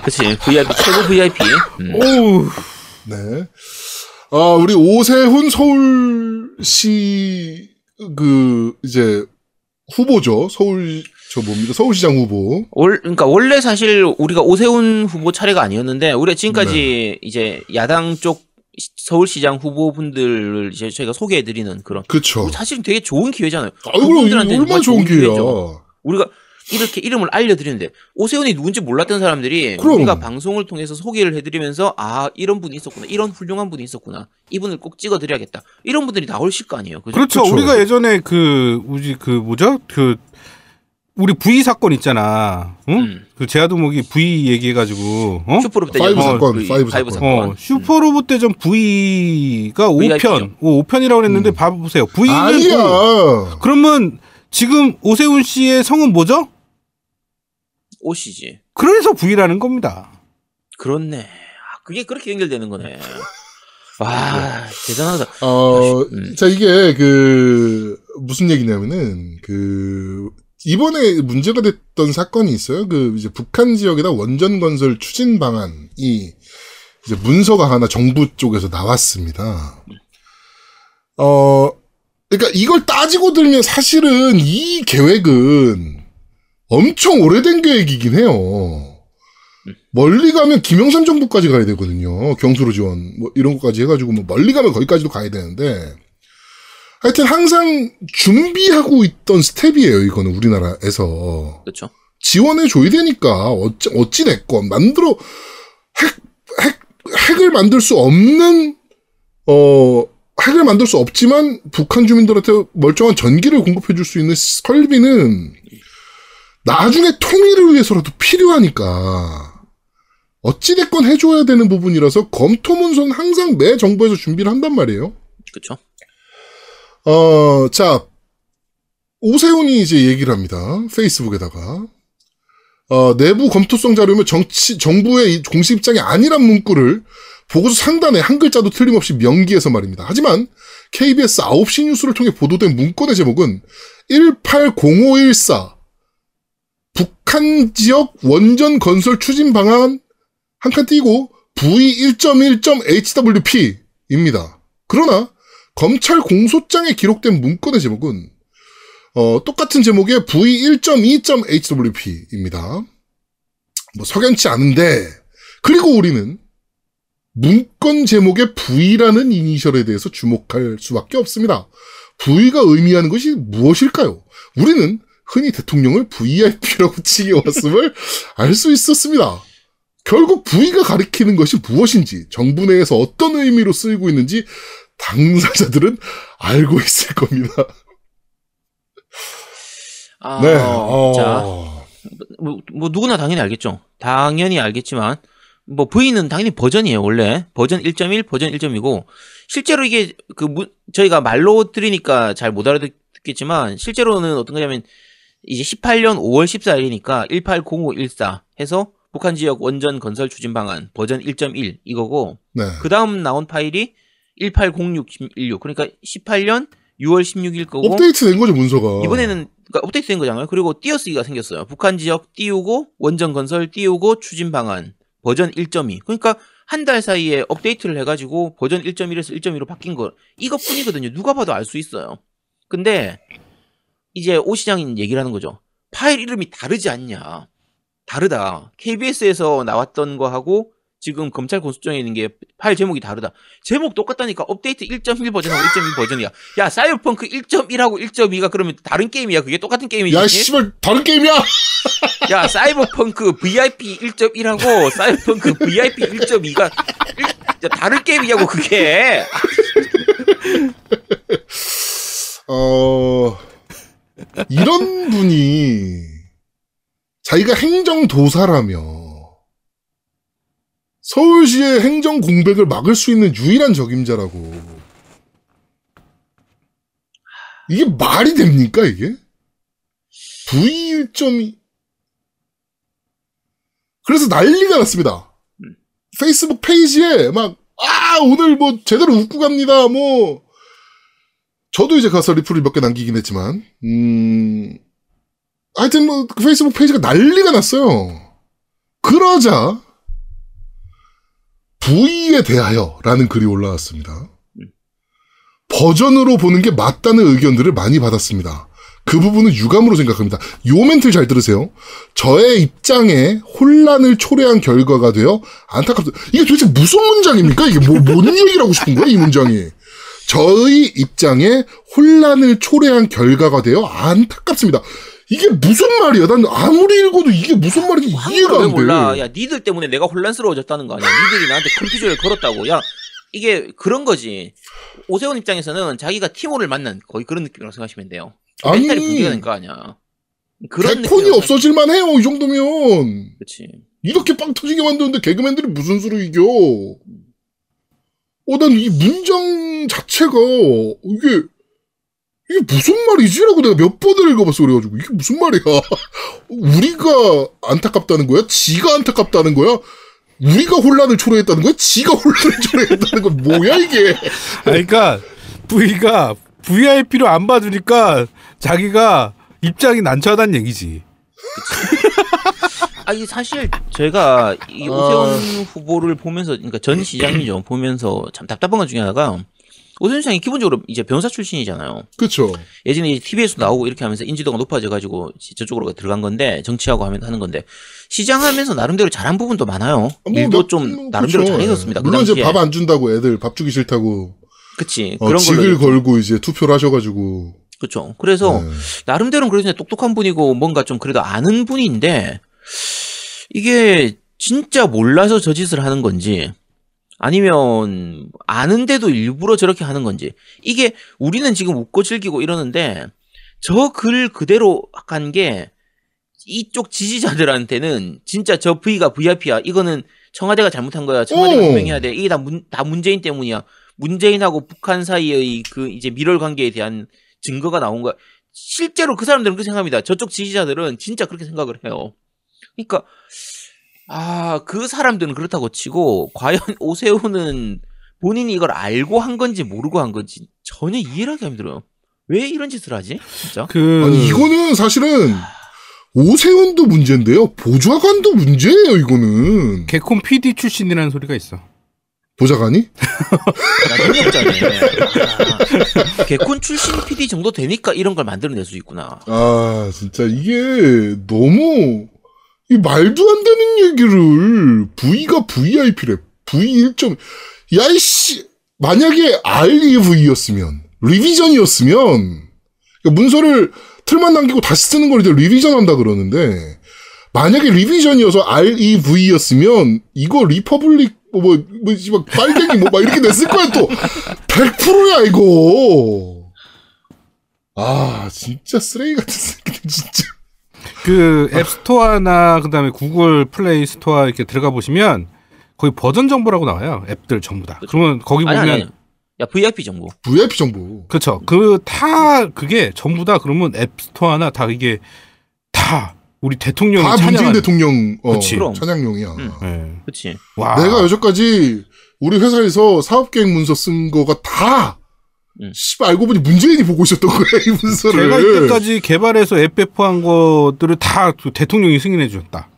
그치. VIP, 최고 VIP. 음. 오우. 네. 아, 우리 오세훈 서울시, 그, 이제, 후보죠. 서울, 저 뭡니까? 서울시장 후보. 월, 그러니까 원래 사실 우리가 오세훈 후보 차례가 아니었는데 우리가 지금까지 이제 야당 쪽 시- 서울시장 후보분들을 이제 저희가 소개해드리는 그런 그쵸. 사실은 되게 좋은 기회잖아요. 아이고, 그분들한테는 얼마나 좋은 기회야. 기회죠. 우리가 이렇게 이름을 알려드리는데 오세훈이 누군지 몰랐던 사람들이 그럼. 우리가 방송을 통해서 소개를 해드리면서 아 이런 분이 있었구나 이런 훌륭한 분이 있었구나 이분을 꼭 찍어드려야겠다 이런 분들이 나오실 거 아니에요. 그죠? 그렇죠. 그쵸. 우리가 예전에 그 우리 그 뭐죠? 그 우리 V 사건 있잖아. 응? 음. 그 제아도목이 V 얘기해가지고 어? 슈퍼로봇 five 대전 사건, 그 five five 사건. 사건. 어, 슈퍼로봇 대전 V가 VIP 죠. 5편, 오, 5편이라고 그랬는데 봐보세요. V는 아니야. 뭐- 그러면 지금 오세훈 씨의 성은 뭐죠? 옷이지. 그래서 V라는 겁니다. 그렇네. 아, 그게 그렇게 연결되는 거네. 와, 대단하다. 어, 음. 자, 이게 그, 무슨 얘기냐면은, 그, 이번에 문제가 됐던 사건이 있어요. 그, 이제 북한 지역에다 원전 건설 추진 방안이 이제 문서가 하나 정부 쪽에서 나왔습니다. 어, 그러니까 이걸 따지고 들면 사실은 이 계획은 엄청 오래된 계획이긴 해요. 멀리 가면 김영삼 정부까지 가야 되거든요. 경수로 지원 뭐 이런 것까지 해가지고 뭐 멀리 가면 거기까지도 가야 되는데 하여튼 항상 준비하고 있던 스텝이에요. 이거는 우리나라에서 그렇죠. 지원해 줘야 되니까 어찌 어찌 됐건 만들어 핵, 핵 핵을 만들 수 없는 어 핵을 만들 수 없지만 북한 주민들한테 멀쩡한 전기를 공급해 줄 수 있는 설비는 나중에 통일을 위해서라도 필요하니까 어찌됐건 해줘야 되는 부분이라서 검토 문서는 항상 매 정부에서 준비를 한단 말이에요. 그렇죠. 어, 자, 오세훈이 이제 얘기를 합니다. 페이스북에다가. 어, 내부 검토성 자료면 정치, 정부의 이 공식 입장이 아니란 문구를 보고서 상단에 한 글자도 틀림없이 명기해서 말입니다. 하지만 KBS 9시 뉴스를 통해 보도된 문건의 제목은 180514 북한 지역 원전 건설 추진 방안 한 칸 띄고 V1.1.HWP입니다. 그러나 검찰 공소장에 기록된 문건의 제목은 어, 똑같은 제목의 V1.2.HWP입니다. 뭐 석연치 않은데 그리고 우리는 문건 제목의 V라는 이니셜에 대해서 주목할 수밖에 없습니다. V가 의미하는 것이 무엇일까요? 우리는 흔히 대통령을 VIP라고 칭해왔음을 알 수 있었습니다. 결국 V가 가리키는 것이 무엇인지 정부 내에서 어떤 의미로 쓰이고 있는지 당사자들은 알고 있을 겁니다. 아, 네. 자, 어... 뭐, 뭐 누구나 당연히 알겠죠. 당연히 알겠지만 뭐 V는 당연히 버전이에요 원래 버전 1.1 버전 1.2고 실제로 이게 그 무, 저희가 말로 들으니까 잘 못 알아듣겠지만 실제로는 어떤 거냐면 이제 18년 5월 14일이니까 180514 해서 북한 지역 원전 건설 추진 방안 버전 1.1 이거고 네. 그 다음 나온 파일이 180616 그러니까 18년 6월 16일 거고 업데이트 된 거죠, 문서가. 이번에는 그러니까 업데이트 된 거잖아요. 그리고 띄어쓰기가 생겼어요. 북한 지역 띄우고 원전 건설 띄우고 추진 방안 버전 1.2. 그러니까 한 달 사이에 업데이트를 해가지고 버전 1.1에서 1.2로 바뀐 거 이것뿐이거든요. 누가 봐도 알 수 있어요. 근데 이제 오 시장인 얘기를 하는 거죠. 파일 이름이 다르지 않냐? 다르다. KBS에서 나왔던 거하고 지금 검찰 공소장에 있는 게 파일 제목이 다르다. 제목 똑같다니까 업데이트 1.1 버전하고 1.2 버전이야. 야 사이버펑크 1.1하고 1.2가 그러면 다른 게임이야. 그게 똑같은 게임이지. 야, 씨발, 다른 게임이야! 야 사이버펑크 VIP 1.1하고 사이버펑크 VIP 1.2가 다른 게임이냐고 그게. 어, 이런 분이 자기가 행정도사라며 서울시의 행정 공백을 막을 수 있는 유일한 적임자라고 이게 말이 됩니까, 이게? V 1.2. 그래서 난리가 났습니다. 음. 페이스북 페이지에 막, 아, 오늘 뭐 제대로 웃고 갑니다, 뭐. 저도 이제 가서 리플을 몇 개 남기긴 했지만, 음, 하여튼 뭐, 그 페이스북 페이지가 난리가 났어요. 그러자, V에 대하여 라는 글이 올라왔습니다. 버전으로 보는 게 맞다는 의견들을 많이 받았습니다. 그 부분은 유감으로 생각합니다. 요 멘트를 잘 들으세요. 저의 입장에 혼란을 초래한 결과가 되어 안타깝다. 이게 도대체 무슨 문장입니까? 이게 뭐, 뭔 얘기를 하고 싶은 거야, 이 문장이. 저의 입장에 혼란을 초래한 결과가 되어 안타깝습니다. 이게 무슨 말이야? 난 아무리 읽어도 이게 무슨 말인지 이해가 한국어 왜안 돼. 몰라? 야, 니들 때문에 내가 혼란스러워졌다는 거 아니야? 니들이 나한테 컴퓨터를 걸었다고. 야, 이게 그런 거지. 오세훈 입장에서는 자기가 티모를 만난 거의 그런 느낌이라고 생각하시면 돼요. 아니, 멘탈이 붕괴가 된거 아니야. 그런 개콘이 없어질만 해요, 이 정도면. 그렇지. 이렇게 빵 터지게 만드는데 개그맨들이 무슨 수로 이겨? 어, 난 이 문장 자체가, 이게, 이게 무슨 말이지? 라고 내가 몇 번을 읽어봤어. 그래가지고, 이게 무슨 말이야? 우리가 안타깝다는 거야? 지가 안타깝다는 거야? 우리가 혼란을 초래했다는 거야? 지가 혼란을 초래했다는 건 뭐야, 이게? 아, 그러니까 V가 VIP로 안 봐주니까 자기가 입장이 난처하다는 얘기지. 아, 이 사실 제가 이 아. 오세훈 후보를 보면서, 그러니까 전 시장이죠. 보면서 참 답답한 것 중에 하나가 오세훈 시장이 기본적으로 이제 변호사 출신이잖아요. 그쵸. 예전에 이제 TV에서 나오고 이렇게 하면서 인지도가 높아져가지고 저쪽으로 들어간 건데 정치하고 하면 하는 건데 시장 하면서 나름대로 잘한 부분도 많아요. 뭐, 일도 몇- 좀 뭐, 나름대로 그쵸. 잘해줬습니다. 그 물론 이제 당시에. 밥안 준다고 애들 밥 주기 싫다고, 그치 어, 그런 직을 걸고 이제 투표를 하셔가지고. 그렇죠. 그래서 네. 나름대로는 그래서 똑똑한 분이고 뭔가 좀 그래도 아는 분인데 이게 진짜 몰라서 저 짓을 하는 건지 아니면 아는데도 일부러 저렇게 하는 건지 이게 우리는 지금 웃고 즐기고 이러는데 저 글 그대로 한 게 이쪽 지지자들한테는 진짜 저 V가 VIP야 이거는 청와대가 잘못한 거야 청와대가 오. 해명해야 돼 이게 다, 문, 다 문재인 때문이야 문재인하고 북한 사이의 그 이제 밀월 관계에 대한 증거가 나온 거야. 실제로 그 사람들은 그렇게 생각합니다. 저쪽 지지자들은 진짜 그렇게 생각을 해요. 그러니까 아, 그 사람들은 그렇다고 치고 과연 오세훈은 본인이 이걸 알고 한 건지 모르고 한 건지 전혀 이해를 하기 힘들어요. 왜 이런 짓을 하지? 진짜? 그 아니, 이거는 사실은, 오세훈도 문제인데요. 보좌관도 문제예요, 이거는. 개콘 PD 출신이라는 소리가 있어. 보좌관이? 나 능력자네. 아, 개콘 출신 PD 정도 되니까 이런 걸 만들어낼 수 있구나. 아, 진짜 이게 너무 이 말도 안 되는 얘기를 V가 VIP래. V 1점 야이씨 만약에 REV였으면 revision이었으면 그러니까 문서를 틀만 남기고 다시 쓰는 걸 이제 revision 한다 그러는데 만약에 revision이어서 REV였으면 이거 republic 뭐, 뭐, 뭐, 막, 빨갱이 뭐, 막 이렇게 냈을 거야, 또. 100%야, 이거. 아, 진짜 쓰레기 같은 새끼들, 진짜. 그 앱스토어나 그다음에 구글 플레이 스토어 이렇게 들어가 보시면 거기 버전 정보라고 나와요. 앱들 전부 다. 그러면 거기 아니, 보면 아니, 아니. 야, VIP 정보. VIP 정보. 그렇죠. 그 다 그게 전부 다 그러면 앱스토어나 다 이게 다 우리 대통령이 다 문재인 찬양하는 대통령, 어, 그치. 찬양용이야. 음. 예. 그치. 와. 내가 여태까지 우리 회사에서 사업계획 문서 쓴 거가 다, 음. 씨발, 알고 보니 문재인이 보고 있었던 거야, 이 문서를. 제가 이때까지 개발해서 앱 배포한 것들을 다그 대통령이 승인해 줬다.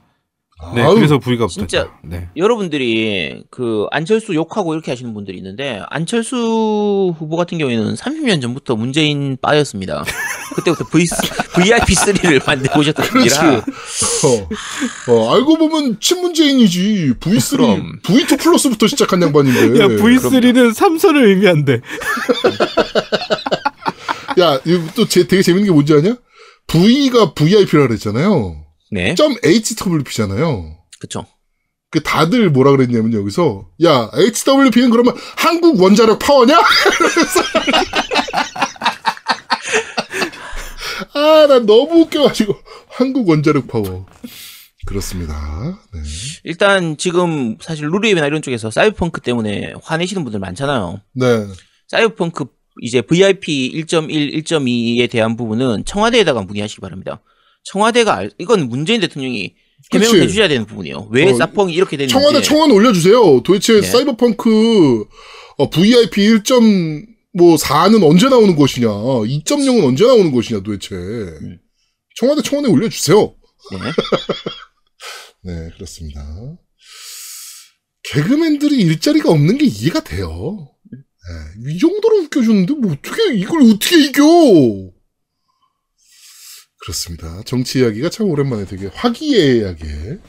네, 아유, 그래서 부위가 붙었다. 진짜. 네. 여러분들이 그 안철수 욕하고 이렇게 하시는 분들이 있는데 안철수 후보 같은 경우에는 30년 전부터 문재인 빠였습니다. 그때부터 V, VIP3를 만들고 오셨던. 분이라 어, 어, 알고 보면 친문재인이지. V3, 그럼. V2 플러스부터 시작한 양반인데. 야, V3는 삼선을 의미한대. 야, 이거 또 제, 되게 재밌는 게 뭔지 아냐? V가 VIP라 그랬잖아요. 네, 점 HWP잖아요. 그쵸. 그 다들 뭐라 그랬냐면 여기서 야 HWP는 그러면 한국 원자력 파워냐? 아나 너무 웃겨가지고 한국 원자력 파워 그렇습니다. 네. 일단 지금 사실 루리앱이나 이런 쪽에서 사이버펑크 때문에 화내시는 분들 많잖아요. 네. 사이버펑크 이제 VIP 1.1, 1.2에 대한 부분은 청와대에다가 문의하시기 바랍니다. 청와대가 알- 이건 문재인 대통령이 해명을. 해주셔야 되는 부분이에요. 왜 어, 사펑이 이렇게 됐는지. 청와대 청원 올려주세요. 도대체 네. 사이버펑크 어, VIP 1.4는 언제 나오는 것이냐, 2.0은 언제 나오는 것이냐 도대체. 청와대 청원에 올려주세요. 네. 네, 그렇습니다. 개그맨들이 일자리가 없는 게 이해가 돼요. 네, 이 정도로 웃겨주는데 뭐 어떻게 이걸 어떻게 이겨? 그렇습니다. 정치 이야기가 참 오랜만에 되게 화기애애하게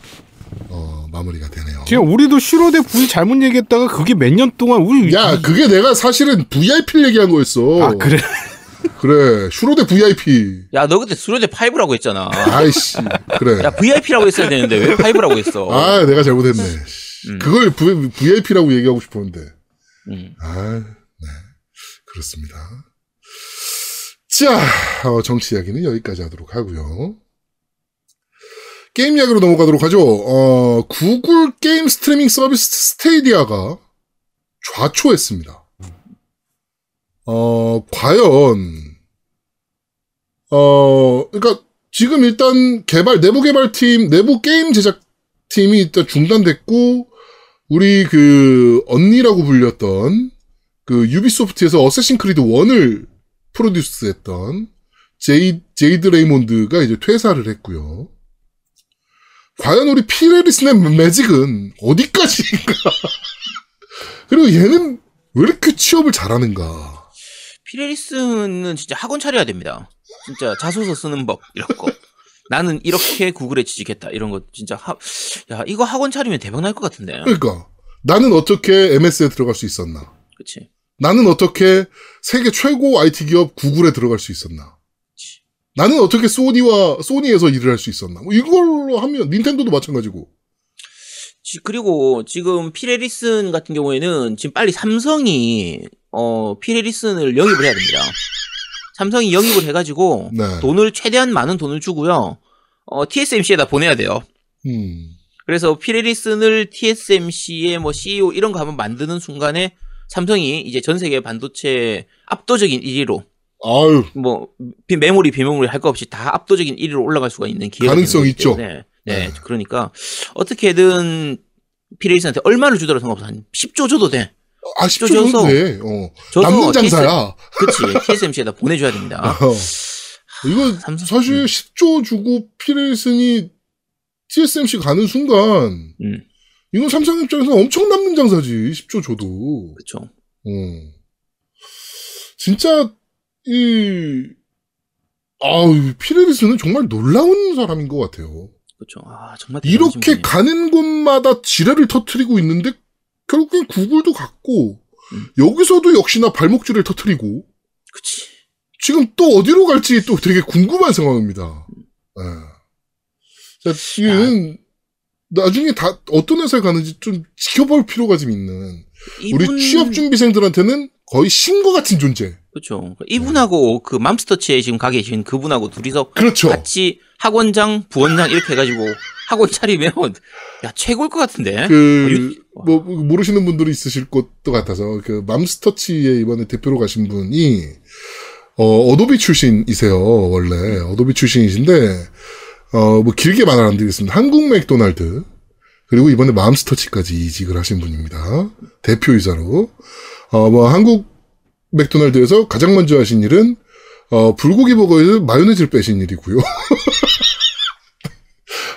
어, 마무리가 되네요. 지금 우리도 슈로데 V 잘못 얘기했다가 그게 몇 년 동안 우리 야, 그게 내가 사실은 VIP를 얘기한 거였어. 아 그래 그래, 슈로대 VIP. 야, 너 그때 슈로대 5라고 했잖아. 아이씨, 그래. 야, VIP라고 했어야 되는데 왜 5라고 했어? 아, 내가 잘못했네. 음. 그걸 v, VIP라고 얘기하고 싶었는데. 음. 아, 네. 그렇습니다. 자, 어, 정치 이야기는 여기까지 하도록 하고요. 게임 이야기로 넘어가도록 하죠. 어, 구글 게임 스트리밍 서비스 스테이디아가 좌초했습니다. 어, 과연, 어, 그러니까 지금 일단 개발, 내부 개발팀, 내부 게임 제작팀이 일단 중단됐고, 우리 그 언니라고 불렸던 그 유비소프트에서 어쌔신 크리드 1을 프로듀스했던 제이, 제이드 레이몬드가 이제 퇴사를 했고요. 과연 우리 필 해리슨의 매직은 어디까지인가? 그리고 얘는 왜 이렇게 취업을 잘하는가? 피레리스는 진짜 학원 차려야 됩니다. 진짜 자소서 쓰는 법 이런 거. 나는 이렇게 구글에 취직했다 이런 거 진짜 하, 야 이거 학원 차리면 대박 날 것 같은데. 그러니까 나는 어떻게 MS에 들어갈 수 있었나? 그치. 나는 어떻게 세계 최고 IT 기업 구글에 들어갈 수 있었나? 나는 어떻게 소니와 소니에서 일을 할 수 있었나? 뭐 이걸로 하면 닌텐도도 마찬가지고. 지- 그리고 지금 피레리슨 같은 경우에는 지금 빨리 삼성이 어 피레리슨을 영입을 해야 됩니다. 삼성이 영입을 해가지고 네. 돈을 최대한 많은 돈을 주고요. 어 TSMC에다 보내야 돼요. 음. 그래서 피레리슨을 TSMC의 뭐 CEO 이런 거 한번 만드는 순간에 삼성이 이제 전 세계 반도체 압도적인 1위로 아유, 뭐 비- 메모리 비메모리 할거 없이 다 압도적인 1위로 올라갈 수가 있는 기회가 가능성 있죠. 때문에, 네. 네. 그러니까 어떻게든 피레리슨한테 얼마를 주더라도 상관없어. 한 10조 줘도 돼. 아, 10조 정도 돼. 어. 남는 장사야. 그치. TSMC에다 보내줘야 됩니다. 어. 이거 삼성- 사실 음. 10조 주고 피레슨이 TSMC 가는 순간 음, 이건 삼성 입장에서 엄청 남는 장사지. 10조 줘도. 그쵸. 어. 진짜 이 아우 피레리스는 정말 놀라운 사람인 것 같아요. 그쵸. 아, 정말 이렇게. 가는 곳마다 지뢰를 터트리고 있는데 결국엔 구글도 갔고 음. 여기서도 역시나 발목줄을 터트리고 그치. 지금 또 어디로 갈지 또 되게 궁금한 상황입니다. 예. 자, 지금 나중에 다 어떤 회사에 가는지 좀 지켜볼 필요가 좀 있는 우리 이분- 취업 준비생들한테는 거의 신과 같은 존재. 그쵸. 이분하고 그 맘스터치에 지금 가 계신 그분하고 둘이서 그렇죠. 같이 학원장, 부원장 이렇게 해가지고 학원 차리면 야 최고일 것 같은데. 그, 어, 뭐, 모르시는 분들이 있으실 것도 같아서, 그, 맘스터치에 이번에 대표로 가신 분이, 어, 어도비 출신이세요, 원래. 어도비 출신이신데, 어, 뭐, 길게 말을 안 드리겠습니다. 한국 맥도날드, 그리고 이번에 맘스터치까지 이직을 하신 분입니다. 대표이사로. 어, 뭐, 한국 맥도날드에서 가장 먼저 하신 일은, 어, 불고기 버거에서 마요네즈를 빼신 일이고요.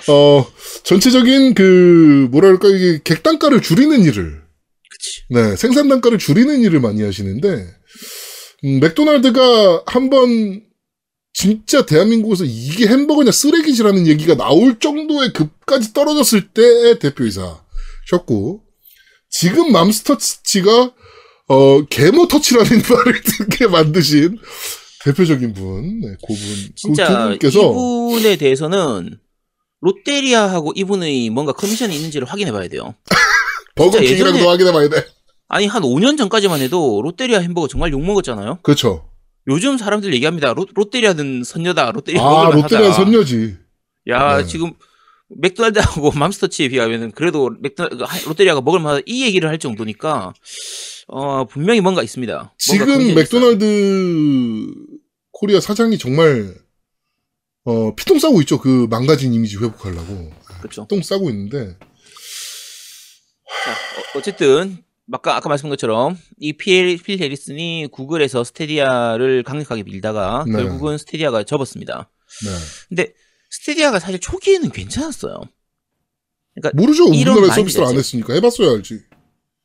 어, 전체적인 그 뭐랄까 이게 객단가를 줄이는 일을 그치. 네 생산 단가를 줄이는 일을 많이 하시는데 음, 맥도날드가 한번 진짜 대한민국에서 이게 햄버거냐 쓰레기지라는 얘기가 나올 정도의 급까지 떨어졌을 때 대표이사셨고 지금 맘스터치가 어 개모 터치라는 말을 듣게 만드신 대표적인 분, 네, 그분, 진짜 그두 분께서 이분에 대해서는 롯데리아하고 이분의 뭔가 커미션이 있는지를 확인해 봐야 돼요. 버거킹이랑도 예전에- 확인해 봐야 돼. 아니 한 5년 전까지만 해도 롯데리아 햄버거 정말 욕 먹었잖아요. 그렇죠. 요즘 사람들 얘기합니다. 롯, 롯데리아는 선녀다. 롯데리아 아, 롯데리아. 선녀지. 야 네. 지금 맥도날드하고 맘스터치에 비하면은 그래도 맥도 롯데리아가 먹을 만한 이 얘기를 할 정도니까 어 분명히 뭔가 있습니다. 뭔가 지금 컨텐츠가 있어요. 맥도날드 코리아 사장이 정말 어 피똥 싸고 있죠. 그 망가진 이미지 회복하려고 그렇죠. 똥 싸고 있는데 자, 어, 어쨌든 아까 아까 말씀한 것처럼 이 필, 필 해리슨이 구글에서 스테디아를 강력하게 밀다가 네. 결국은 스테디아가 접었습니다. 네. 근데 스테디아가 사실 초기에는 괜찮았어요. 모르죠. 이런 우리나라에 마인드 서비스를 안. 했으니까 해봤어야 알지.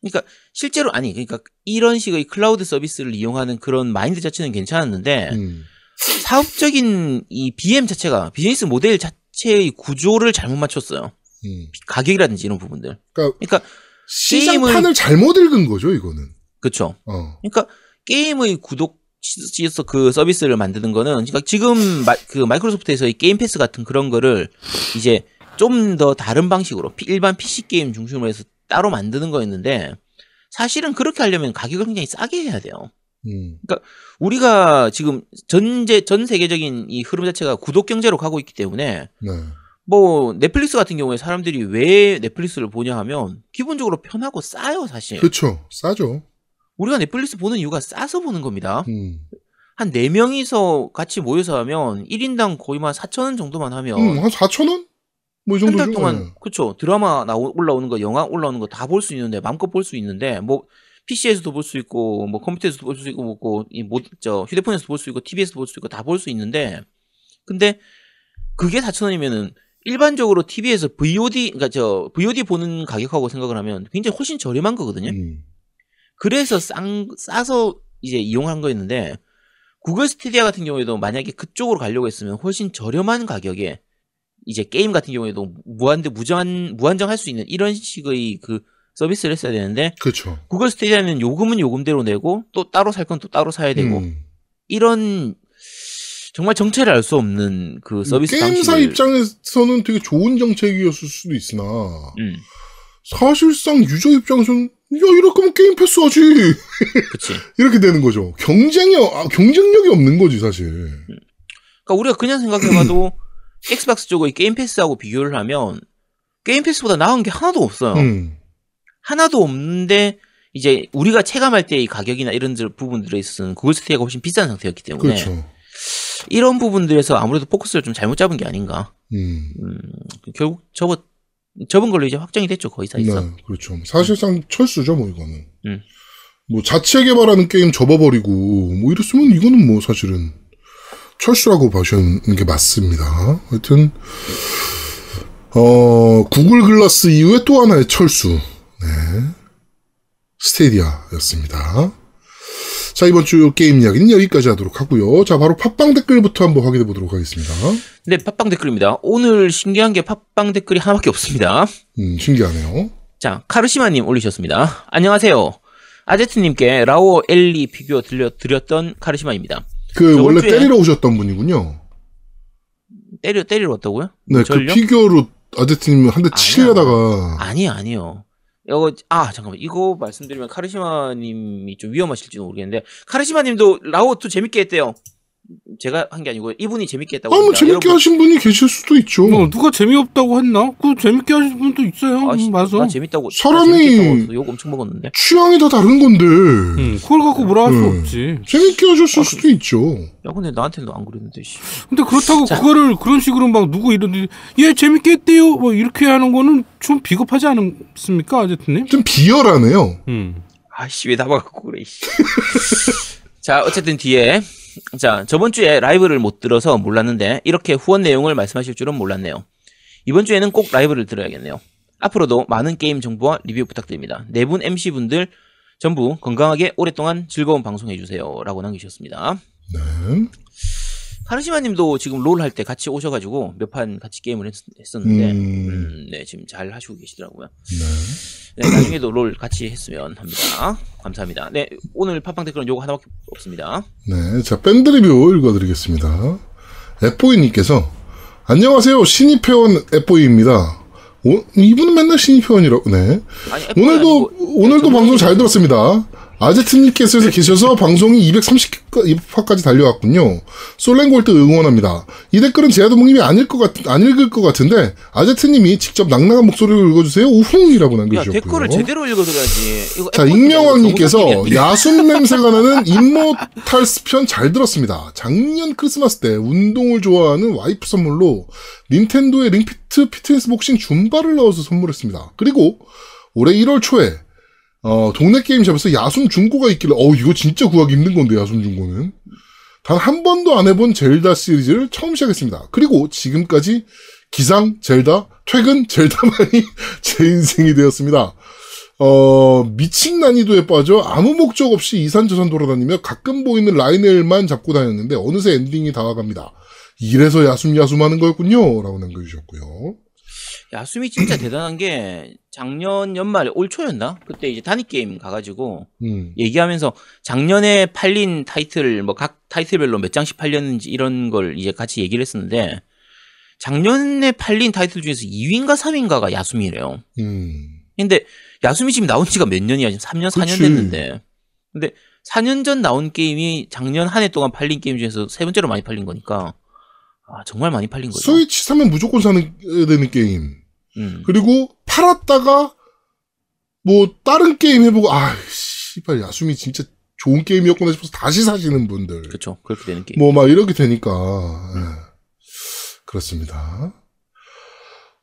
그러니까 실제로 아니 그러니까 이런 식의 클라우드 서비스를 이용하는 그런 마인드 자체는 괜찮았는데 음. 사업적인 이 BM 자체가 비즈니스 모델 자체의 구조를 잘못 맞췄어요. 음. 가격이라든지 이런 부분들. 그러니까 그러니까 시장판을 잘못 읽은 거죠. 이거는. 그렇죠. 어. 그러니까 게임의 구독 지에서 그 서비스를 만드는 거는 그러니까 지금 마, 그 마이크로소프트에서의 게임 패스 같은 그런 거를 이제 좀 더 다른 방식으로 피- 일반 PC 게임 중심으로 해서 따로 만드는 거였는데 사실은 그렇게 하려면 가격을 굉장히 싸게 해야 돼요. 음. 우리가 지금 전제 전 세계적인 이 흐름 자체가 구독 경제로 가고 있기 때문에 네. 뭐 넷플릭스 같은 경우에 사람들이 왜 넷플릭스를 보냐 하면 기본적으로 편하고 싸요 사실. 그렇죠. 싸죠. 우리가 넷플릭스 보는 이유가 싸서 보는 겁니다. 음. 한 4명이서 같이 모여서 하면 1인당 거의 한 4천원 정도만 하면 음, 한 4천 원? 뭐이 한. 달 동안 네. 그쵸 드라마 나오, 올라오는 거 영화 올라오는 거 다 볼 수 있는데 마음껏 볼 수 있는데 뭐 PC에서도 볼 수 있고 뭐 컴퓨터에서도 볼 수 있고 뭐이뭐저 휴대폰에서도 볼 수 있고 TV에서도 볼 수 있고 다 볼 수 있는데 근데 그게 4천원이면은 일반적으로 TV에서 VOD 그러니까 저 VOD 보는 가격하고 생각을 하면 굉장히 훨씬 저렴한 거거든요. 음. 그래서 싼, 싸서 이제 이용한 거였는데 구글 스테디아 같은 경우에도 만약에 그쪽으로 가려고 했으면 훨씬 저렴한 가격에 이제 게임 같은 경우에도 무한대 무한 무한정 할 수 있는 이런 식의 그 서비스를 했어야 되는데 그렇죠. 구글 스테디아는 요금은 요금대로 내고 또 따로 살 건 또 따로 사야 되고 음. 이런 정말 정체를 알 수 없는 그 서비스 게임사 방식을 입장에서는 되게 좋은 정책이었을 수도 있으나 음, 사실상 유저 입장에서는 야 이럴 거면 게임 패스 하지 그치. 이렇게 되는 거죠. 경쟁이 아, 경쟁력이 없는 거지 사실. 그러니까 우리가 그냥 생각해봐도 엑스박스 쪽의 게임 패스하고 비교를 하면 게임 패스보다 나은 게 하나도 없어요. 음. 하나도 없는데 이제 우리가 체감할 때의 가격이나 이런 들- 부분들에 있어서는 구글 스테이디아가 훨씬 비싼 상태였기 때문에 그렇죠. 이런 부분들에서 아무래도 포커스를 좀 잘못 잡은 게 아닌가. 음. 음, 결국 접어 접은 걸로 이제 확정이 됐죠 거의사에서. 네, 그렇죠. 사실상 철수죠, 뭐 이거는. 음. 뭐 자체 개발하는 게임 접어버리고 뭐 이랬으면 이거는 뭐 사실은 철수라고 봐주는 게 맞습니다. 하여튼 어 구글 글라스 이후에 또 하나의 철수, 네, 스테디아였습니다. 자 이번 주 게임 이야기는 여기까지 하도록 하고요. 자 바로 팟빵 댓글부터 한번 확인해 보도록 하겠습니다. 네 팟빵 댓글입니다. 오늘 신기한 게 팟빵 댓글이 하나밖에 없습니다. 음 신기하네요. 자, 카르시마님 올리셨습니다. 안녕하세요. 아제트님께 라오 엘리 피규어 들려 드렸던 카르시마입니다. 그 원래 주에- 때리러 오셨던 분이군요. 때려 때리러 왔다고요? 네, 그 저를요? 피규어로 아제트님 한 대. 치려다가 아니요, 아니요. 이거 아 잠깐만 이거 말씀드리면 카르시마님이 좀 위험하실지도 모르겠는데 카르시마님도 라오2 재밌게 했대요. 제가 한 게 아니고 이분이 재밌게 했다고. 아, 뭐. 재밌게 여러분, 하신 분이 계실 수도 있죠. 어, 누가 재미없다고 했나? 그 재밌게 하신 분도 있어요. 아, 씨, 음, 맞아. 나 재밌다고. 사람이- 욕 엄청 먹었는데. 취향이 다 다른 건데 음, 그걸 갖고 뭐라 할수 음. 없지. 재밌게 하셨을 아, 수도 있죠. 야 근데 나한테는 안 그랬는데. 씨. 근데 그렇다고 자. 그거를 그런 식으로 막 누구 이러는데 얘 재밌게 했대요. 뭐 이렇게 하는 거는 좀 비겁하지 않습니까, 아제트님? 좀 비열하네요. 음. 아씨 왜 나봐갖고 그래. 씨. 자 어쨌든 뒤에 자 저번 주에 라이브를 못 들어서 몰랐는데 이렇게 후원 내용을 말씀하실 줄은 몰랐네요. 이번 주에는 꼭 라이브를 들어야겠네요. 앞으로도 많은 게임 정보와 리뷰 부탁드립니다. 네 분 MC 분들 전부 건강하게 오랫동안 즐거운 방송 해주세요 라고 남기셨습니다. 네. 카르시마 님도 지금 롤 할 때 같이 오셔가지고 몇 판 같이 게임을 했, 었는데 음. 네 지금 잘 하시고 계시더라고요. 네. 네, 나중에도 롤 같이 했으면 합니다. 감사합니다. 네, 오늘 팟빵 댓글은 요거 하나밖에 없습니다. 네. 자, 밴드 리뷰 읽어드리겠습니다. 앱보이님께서, 안녕하세요. 신입 회원 앱보이입니다. 오, 이분은 맨날 신입 회원이라고, 네. 아니, 오늘도, 아니고, 오늘도 저번에 방송 잘 들었습니다. 아제트님께서 계셔서 방송이 230화까지 달려왔군요. 솔랭골드 응원합니다. 이 댓글은 제아도목님이 것 같, 안 읽을 것 같은데, 아제트님이 직접 낭낭한 목소리로 읽어주세요. 우흥이라고 야 남겨주셨고요. 댓글을 제대로 읽어줘야지. 자, 익명왕님께서. 야숨 냄새가 나는 임모탈스 편 잘 들었습니다. 작년 크리스마스 때 운동을 좋아하는 와이프 선물로 닌텐도의 링피트 피트니스 복싱 줌바를 넣어서 선물했습니다. 그리고 올해 1월 초에 어, 동네 게임샵에서 야숨 중고가 있길래 어 이거 진짜 구하기 힘든 건데 야숨 중고는 단 한 번도 안 해본 젤다 시리즈를 처음 시작했습니다. 그리고 지금까지 기상 젤다, 퇴근 젤다만이 제 인생이 되었습니다. 어, 미친 난이도에 빠져 아무 목적 없이 이산저산 돌아다니며 가끔 보이는 라이넬만 잡고 다녔는데 어느새 엔딩이 다가갑니다. 이래서 야숨야숨 하는 거였군요. 라고 남겨주셨고요. 야숨이 진짜 대단한 게 작년 연말 올 초였나? 그때 이제 단위 게임 가가지고 음. 얘기하면서 작년에 팔린 타이틀 뭐 각 타이틀별로 몇 장씩 팔렸는지 이런 걸 이제 같이 얘기를 했었는데 작년에 팔린 타이틀 중에서 2위인가 3위인가가 야숨이래요. 음. 근데 야숨이 지금 나온 지가 몇 년이야? 지금 3년 4년 그치. 됐는데. 근데 4년 전 나온 게임이 작년 한 해 동안 팔린 게임 중에서 세 번째로 많이 팔린 거니까 아 정말 많이 팔린 거죠. 스위치 사면 무조건 사는 되는 게임. 음. 그리고 팔았다가 뭐 다른 게임 해보고 아 씨발 야숨이 진짜 좋은 게임이었구나 싶어서 다시 사시는 분들. 그렇죠. 그렇게 되는 게임. 뭐 막 이렇게 되니까 예. 그렇습니다.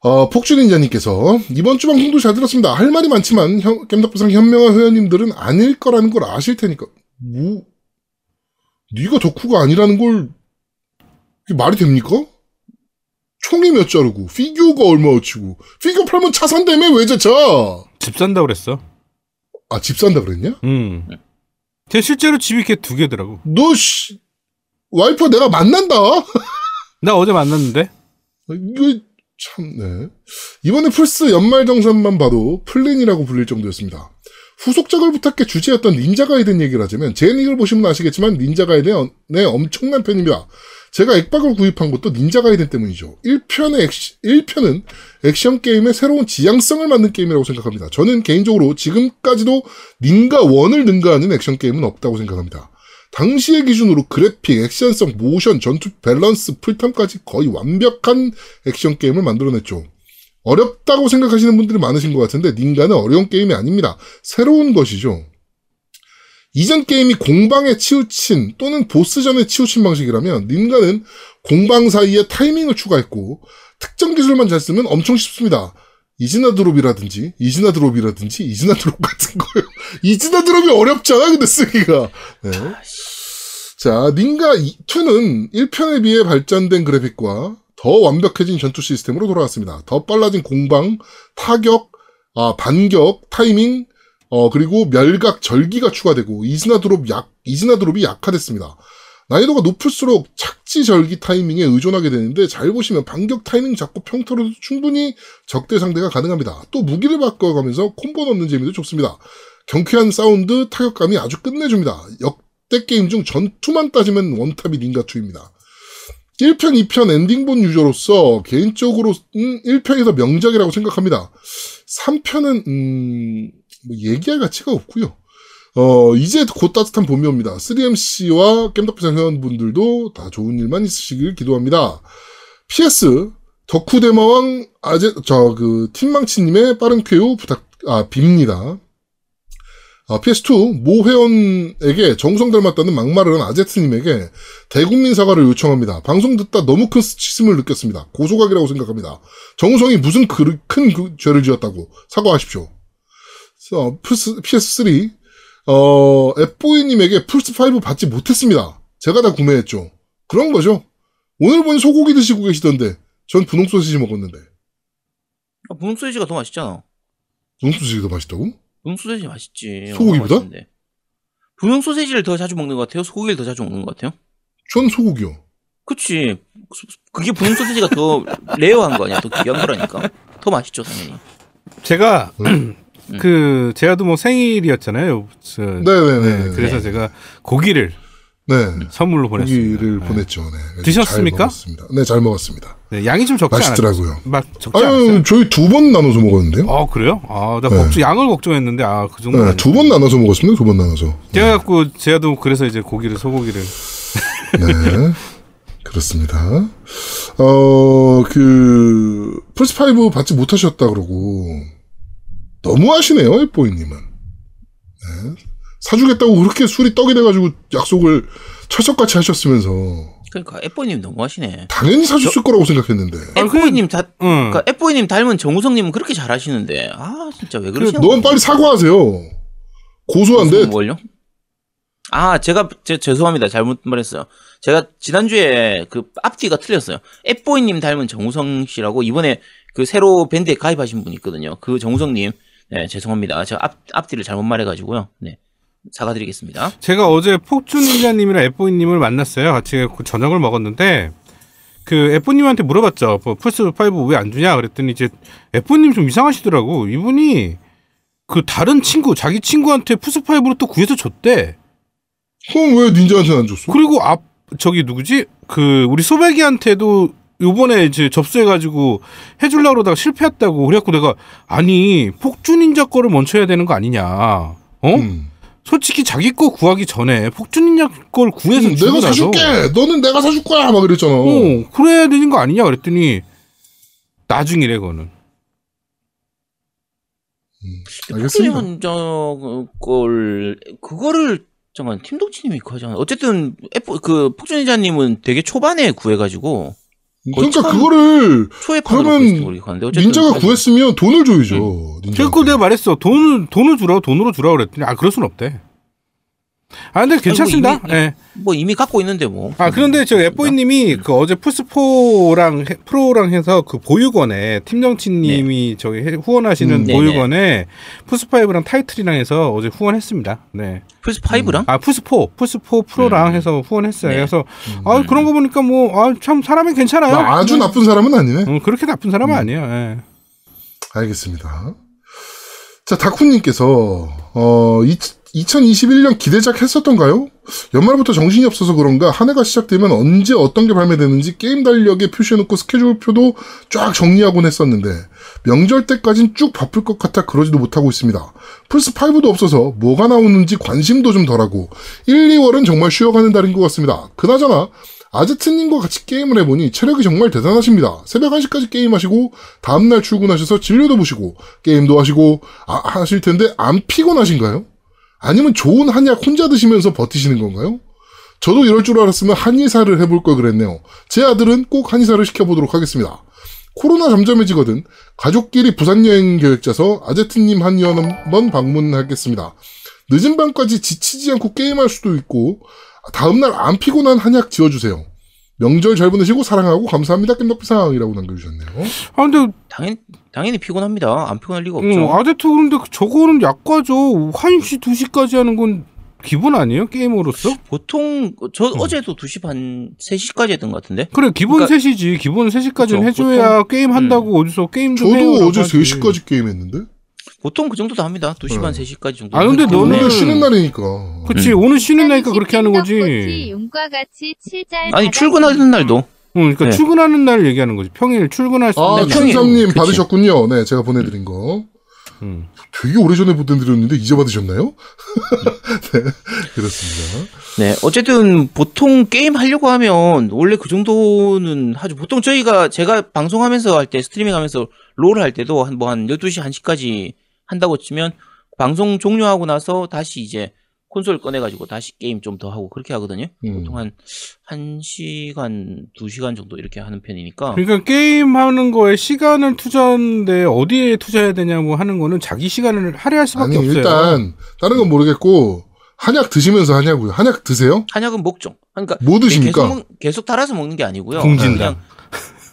어, 폭주닌자님께서 이번 주 방송도 잘 들었습니다. 할 말이 많지만 현, 겜덕부상 현명한 회원님들은 아닐 거라는 걸 아실 테니까 뭐 네가 덕후가 아니라는 걸 이게 말이 됩니까? 총이 몇 자루고 피규어가 얼마어치고 피규어 팔면 차 산다며 왜저 차? 집 산다 그랬어. 아 집 산다 그랬냐? 음. 제 실제로 집이 이렇게 두 개더라고. 너 씨, 와이프 내가 만난다. 나 어제 만났는데. 이거 참, 네. 이번에 플스 연말 정산만 봐도 플랜이라고 불릴 정도였습니다. 후속작을 부탁해 주제였던 닌자 가이든 얘기를 하자면, 제 얘기를 보시면 아시겠지만, 닌자 가이든의 엄청난 팬입니다. 제가 액박을 구입한 것도 닌자 가이든 때문이죠. 1편의 액시, 1편은 액션 게임의 새로운 지향성을 만든 게임이라고 생각합니다. 저는 개인적으로 지금까지도 닌가 1을 능가하는 액션 게임은 없다고 생각합니다. 당시의 기준으로 그래픽, 액션성, 모션, 전투 밸런스, 플탐까지 거의 완벽한 액션 게임을 만들어냈죠. 어렵다고 생각하시는 분들이 많으신 것 같은데 닌가는 어려운 게임이 아닙니다. 새로운 것이죠. 이전 게임이 공방에 치우친 또는 보스전에 치우친 방식이라면 닌가는 공방 사이에 타이밍을 추가했고 특정 기술만 잘 쓰면 엄청 쉽습니다. 이즈나 드롭이라든지 이즈나 드롭이라든지 이즈나 드롭 같은 거요. 이즈나 드롭이 어렵잖아 근데 쓰기가. 네. 자, 닌가 2는 1편에 비해 발전된 그래픽과 더 완벽해진 전투 시스템으로 돌아왔습니다. 더 빨라진 공방, 타격, 아, 반격, 타이밍, 어, 그리고 멸각, 절기가 추가되고, 이즈나 드롭 약, 이즈나 드롭이 약화됐습니다. 난이도가 높을수록 착지 절기 타이밍에 의존하게 되는데, 잘 보시면 반격 타이밍 잡고 평타로도 충분히 적대 상대가 가능합니다. 또 무기를 바꿔가면서 콤보 넣는 재미도 좋습니다. 경쾌한 사운드, 타격감이 아주 끝내줍니다. 역대 게임 중 전투만 따지면 원탑이 닌가2입니다. 1편, 2편 엔딩본 유저로서 개인적으로 음, 1편이 더 명작이라고 생각합니다. 3편은 음, 뭐 얘기할 가치가 없고요. 어, 이제 곧 따뜻한 봄이 옵니다. 3MC와 겜덕비상 회원분들도 다 좋은 일만 있으시길 기도합니다. PS 덕후 대마왕 아제 저그 팀망치님의 빠른 쾌유 부탁 아 빕니다. 아, PS2 모 회원에게 정성 닮았다는 막말을 한 아제트님에게 대국민 사과를 요청합니다. 방송 듣다 너무 큰 스치심을 느꼈습니다. 고소각이라고 생각합니다. 정우성이 무슨 그, 큰 그, 죄를 지었다고 사과하십시오. 어, 플스, PS3 어, 앱보이님에게 플스5 받지 못했습니다. 제가 다 구매했죠. 그런 거죠. 오늘 보니 소고기 드시고 계시던데 전 분홍 소시지 먹었는데 아, 분홍 소시지가 더 맛있잖아. 분홍 소시지가 더 맛있다고? 분홍 소세지 맛있지. 소고기보다? 분홍 소세지를 더 자주 먹는 것 같아요? 소고기를 더 자주 먹는 것 같아요? 전 소고기요. 그치. 그게 분홍 소세지가 더 rare한 거 아니야? 더 귀한 거라니까. 더 맛있죠, 당연히. 제가 그 제가도 뭐 생일이었잖아요. 저- 네네네. 네, 그래서 제가 고기를 네. 선물로 보냈습니다. 고기를 네. 보냈죠. 네. 드셨습니까? 잘 먹었습니다. 네, 잘 먹었습니다. 네, 양이 좀 적지? 맛있더라고요. 막 적지 않았어요? 아유, 저희 두 번 나눠서 먹었는데요. 아 그래요? 아나 네. 걱정 양을 걱정했는데 아 그 정도. 네, 두 번 나눠서 먹었습니다. 두 번 나눠서. 제가 갖고 제가도 그래서 이제 고기를 소고기를 네. 그렇습니다. 어, 그, 플스5 받지 못하셨다 그러고, 너무 하시네요, 에뽀이님은. 네. 사주겠다고 그렇게 술이 떡이 돼가지고 약속을 철석같이 하셨으면서, 그러니까 에뽀님 너무하시네. 당연히 사줬을 거라고 생각했는데. 에뽀이님 다 응. 그러니까 에뽀이님 닮은 정우성님은 그렇게 잘하시는데 아 진짜 왜 그러시나? 넌 빨리 사과하세요. 고소한데, 뭘요? 아 제가 제, 죄송합니다 잘못 말했어요. 제가 지난주에 그 앞뒤가 틀렸어요. 에뽀이님 닮은 정우성 씨라고 이번에 그 새로 밴드에 가입하신 분이 있거든요. 그 정우성 님 네 죄송합니다. 제가 앞 앞뒤를 잘못 말해가지고요. 네 사과드리겠습니다. 제가 어제 폭주닌자님이랑 에뽀이님을 만났어요. 같이 그 저녁을 먹었는데 그 에뽀님한테 물어봤죠. 뭐 플스 5 왜 안 주냐 그랬더니 이제 에뽀님 좀 이상하시더라고. 이분이 그 다른 친구 자기 친구한테 플스 5로 또 구해서 줬대. 그럼 왜 닌자한테는 안 줬어? 그리고 앞 저기 누구지? 그 우리 소백이한테도 요번에 이제 접수해가지고 해주려고 그러다가 실패했다고 그래갖고 내가 아니 폭주닌자 거를 먼저 해야 되는 거 아니냐 어? 음. 솔직히 자기 거 구하기 전에 폭주닌자 걸 구해서 음, 내가 사줄게! 너는 내가 사줄 거야! 막 그랬잖아. 어 그래야 되는 거 아니냐 그랬더니 나중이래 그거는 알겠습니다. 폭주님은 저걸 그거를 잠깐 팀 동치님이 그거 하잖아. 어쨌든 에뽀 그 폭주니자님은 되게 초반에 구해가지고 그러니까 그거를 그러면 닌자가 그래서- 구했으면 돈을 줘야죠. 닌자한테. 제가 그거 내가 말했어 돈을 돈을 주라고 돈으로 주라고 그랬더니 아 그럴 순 없대 아 근데 괜찮습니다 이미- 예. 뭐 이미 갖고 있는데 뭐. 아 그런데 저 에뽀이님이 그 어제 플스4랑 프로랑 해서 그 보육원에 팀정치님이 저기 해- 후원하시는 음. 네네. 보육원에 플스5랑 타이틀이랑 해서 어제 후원했습니다. 네. 플스 5랑 아 플스4 플스4 프로랑 음. 해서 후원했어요. 네. 그래서 아 그런 거 보니까 뭐 아 참 사람이 괜찮아요. 뭐 아주 나쁜 사람은 아니네. 어, 그렇게 나쁜 사람은 음. 아니에요. 예. 알겠습니다. 자, 다쿠님께서, 어, 이, 2021년 기대작 했었던가요? 연말부터 정신이 없어서 그런가 한 해가 시작되면 언제 어떤 게 발매되는지 게임 달력에 표시해놓고 스케줄표도 쫙 정리하곤 했었는데 명절 때까진 쭉 바쁠 것 같아 그러지도 못하고 있습니다. 플스5도 없어서 뭐가 나오는지 관심도 좀 덜하고 1, 2월은 정말 쉬어가는 달인 것 같습니다. 그나저나 아제트님과 같이 게임을 해보니 체력이 정말 대단하십니다. 새벽 1시까지 게임하시고 다음날 출근하셔서 진료도 보시고 게임도 하시고 아, 하실 텐데 안 피곤하신가요? 아니면 좋은 한약 혼자 드시면서 버티시는 건가요? 저도 이럴 줄 알았으면 한의사를 해볼 걸 그랬네요. 제 아들은 꼭 한의사를 시켜보도록 하겠습니다. 코로나 잠잠해지거든 가족끼리 부산 여행 계획 짜서 아제트님 한의원 한번 방문하겠습니다. 늦은 밤까지 지치지 않고 게임할 수도 있고 다음날 안 피곤한 한약 지어주세요. 명절 잘 보내시고 사랑하고 감사합니다. 깻덕비상이라고 남겨주셨네요. 아 근데 당연 당연히 피곤합니다. 안 피곤할 리가 없죠. 음, 아제트 그런데 저거는 약과죠. 1시 2시까지 하는 건 기본 아니에요? 게임으로서? 보통 저 음. 어제도 2시 반 3시까지 했던 것 같은데. 그래 기본 그러니까- 3시지. 기본 3시까지는 그쵸, 해줘야 게임 한다고 어디서 게임 좀 해요. 저도 어제 3시까지 게임했는데. 보통 그 정도 다 합니다. 2시 반 네. 3시까지 정도. 아, 근데 너는- 때문에 오늘 쉬는 날이니까. 그치 오늘 쉬는 날이니까 그렇게 하는 거지. 떡꼬치 용과 같이 칠잘 아니 출근하는 날도 응, 그러니까 네. 출근하는 날 얘기하는 거지. 평일 출근할 수 아, 네, 있는 평일- 춘삼님 그치. 받으셨군요. 네, 제가 보내드린 거. 음. 되게 오래전에 보내드렸는데 이제 받으셨나요? 네, 그렇습니다. 네, 어쨌든 보통 게임 하려고 하면 원래 그 정도는 하죠. 보통 저희가 제가 방송하면서 할 때 스트리밍 하면서 롤 할 때도 한 뭐한 12시 1시까지 한다고 치면 방송 종료하고 나서 다시 이제 콘솔 꺼내 가지고 다시 게임 좀 더 하고 그렇게 하거든요. 음. 보통 한 1시간, 2시간 정도 이렇게 하는 편이니까. 그러니까 게임 하는 거에 시간을 투자하는데 어디에 투자해야 되냐고 하는 거는 자기 시간을 할애할 수밖에 아니, 없어요. 일단, 다른 건 모르겠고, 한약 드시면서 하냐고요. 한약 드세요? 한약은 먹죠. 그러니까 뭐 드십니까? 계속, 먹- 계속 달아서 먹는 게 아니고요. 공진단.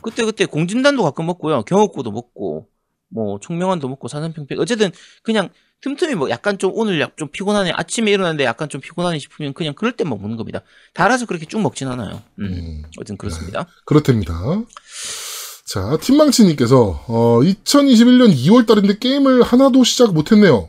그때 그때 공진단도 가끔 먹고요. 경옥고도 먹고 뭐 총명환도 먹고 사산평평 어쨌든 그냥 틈틈이 뭐 약간 좀 오늘 약 좀 피곤하네 아침에 일어났는데 약간 좀 피곤하네 싶으면 그냥 그럴 때만 먹는 겁니다. 달아서 그렇게 쭉 먹진 않아요. 음, 음, 어쨌든 그렇습니다. 그렇답니다. 자, 팀망치님께서, 어, 2021년 2월 달인데 게임을 하나도 시작 못했네요.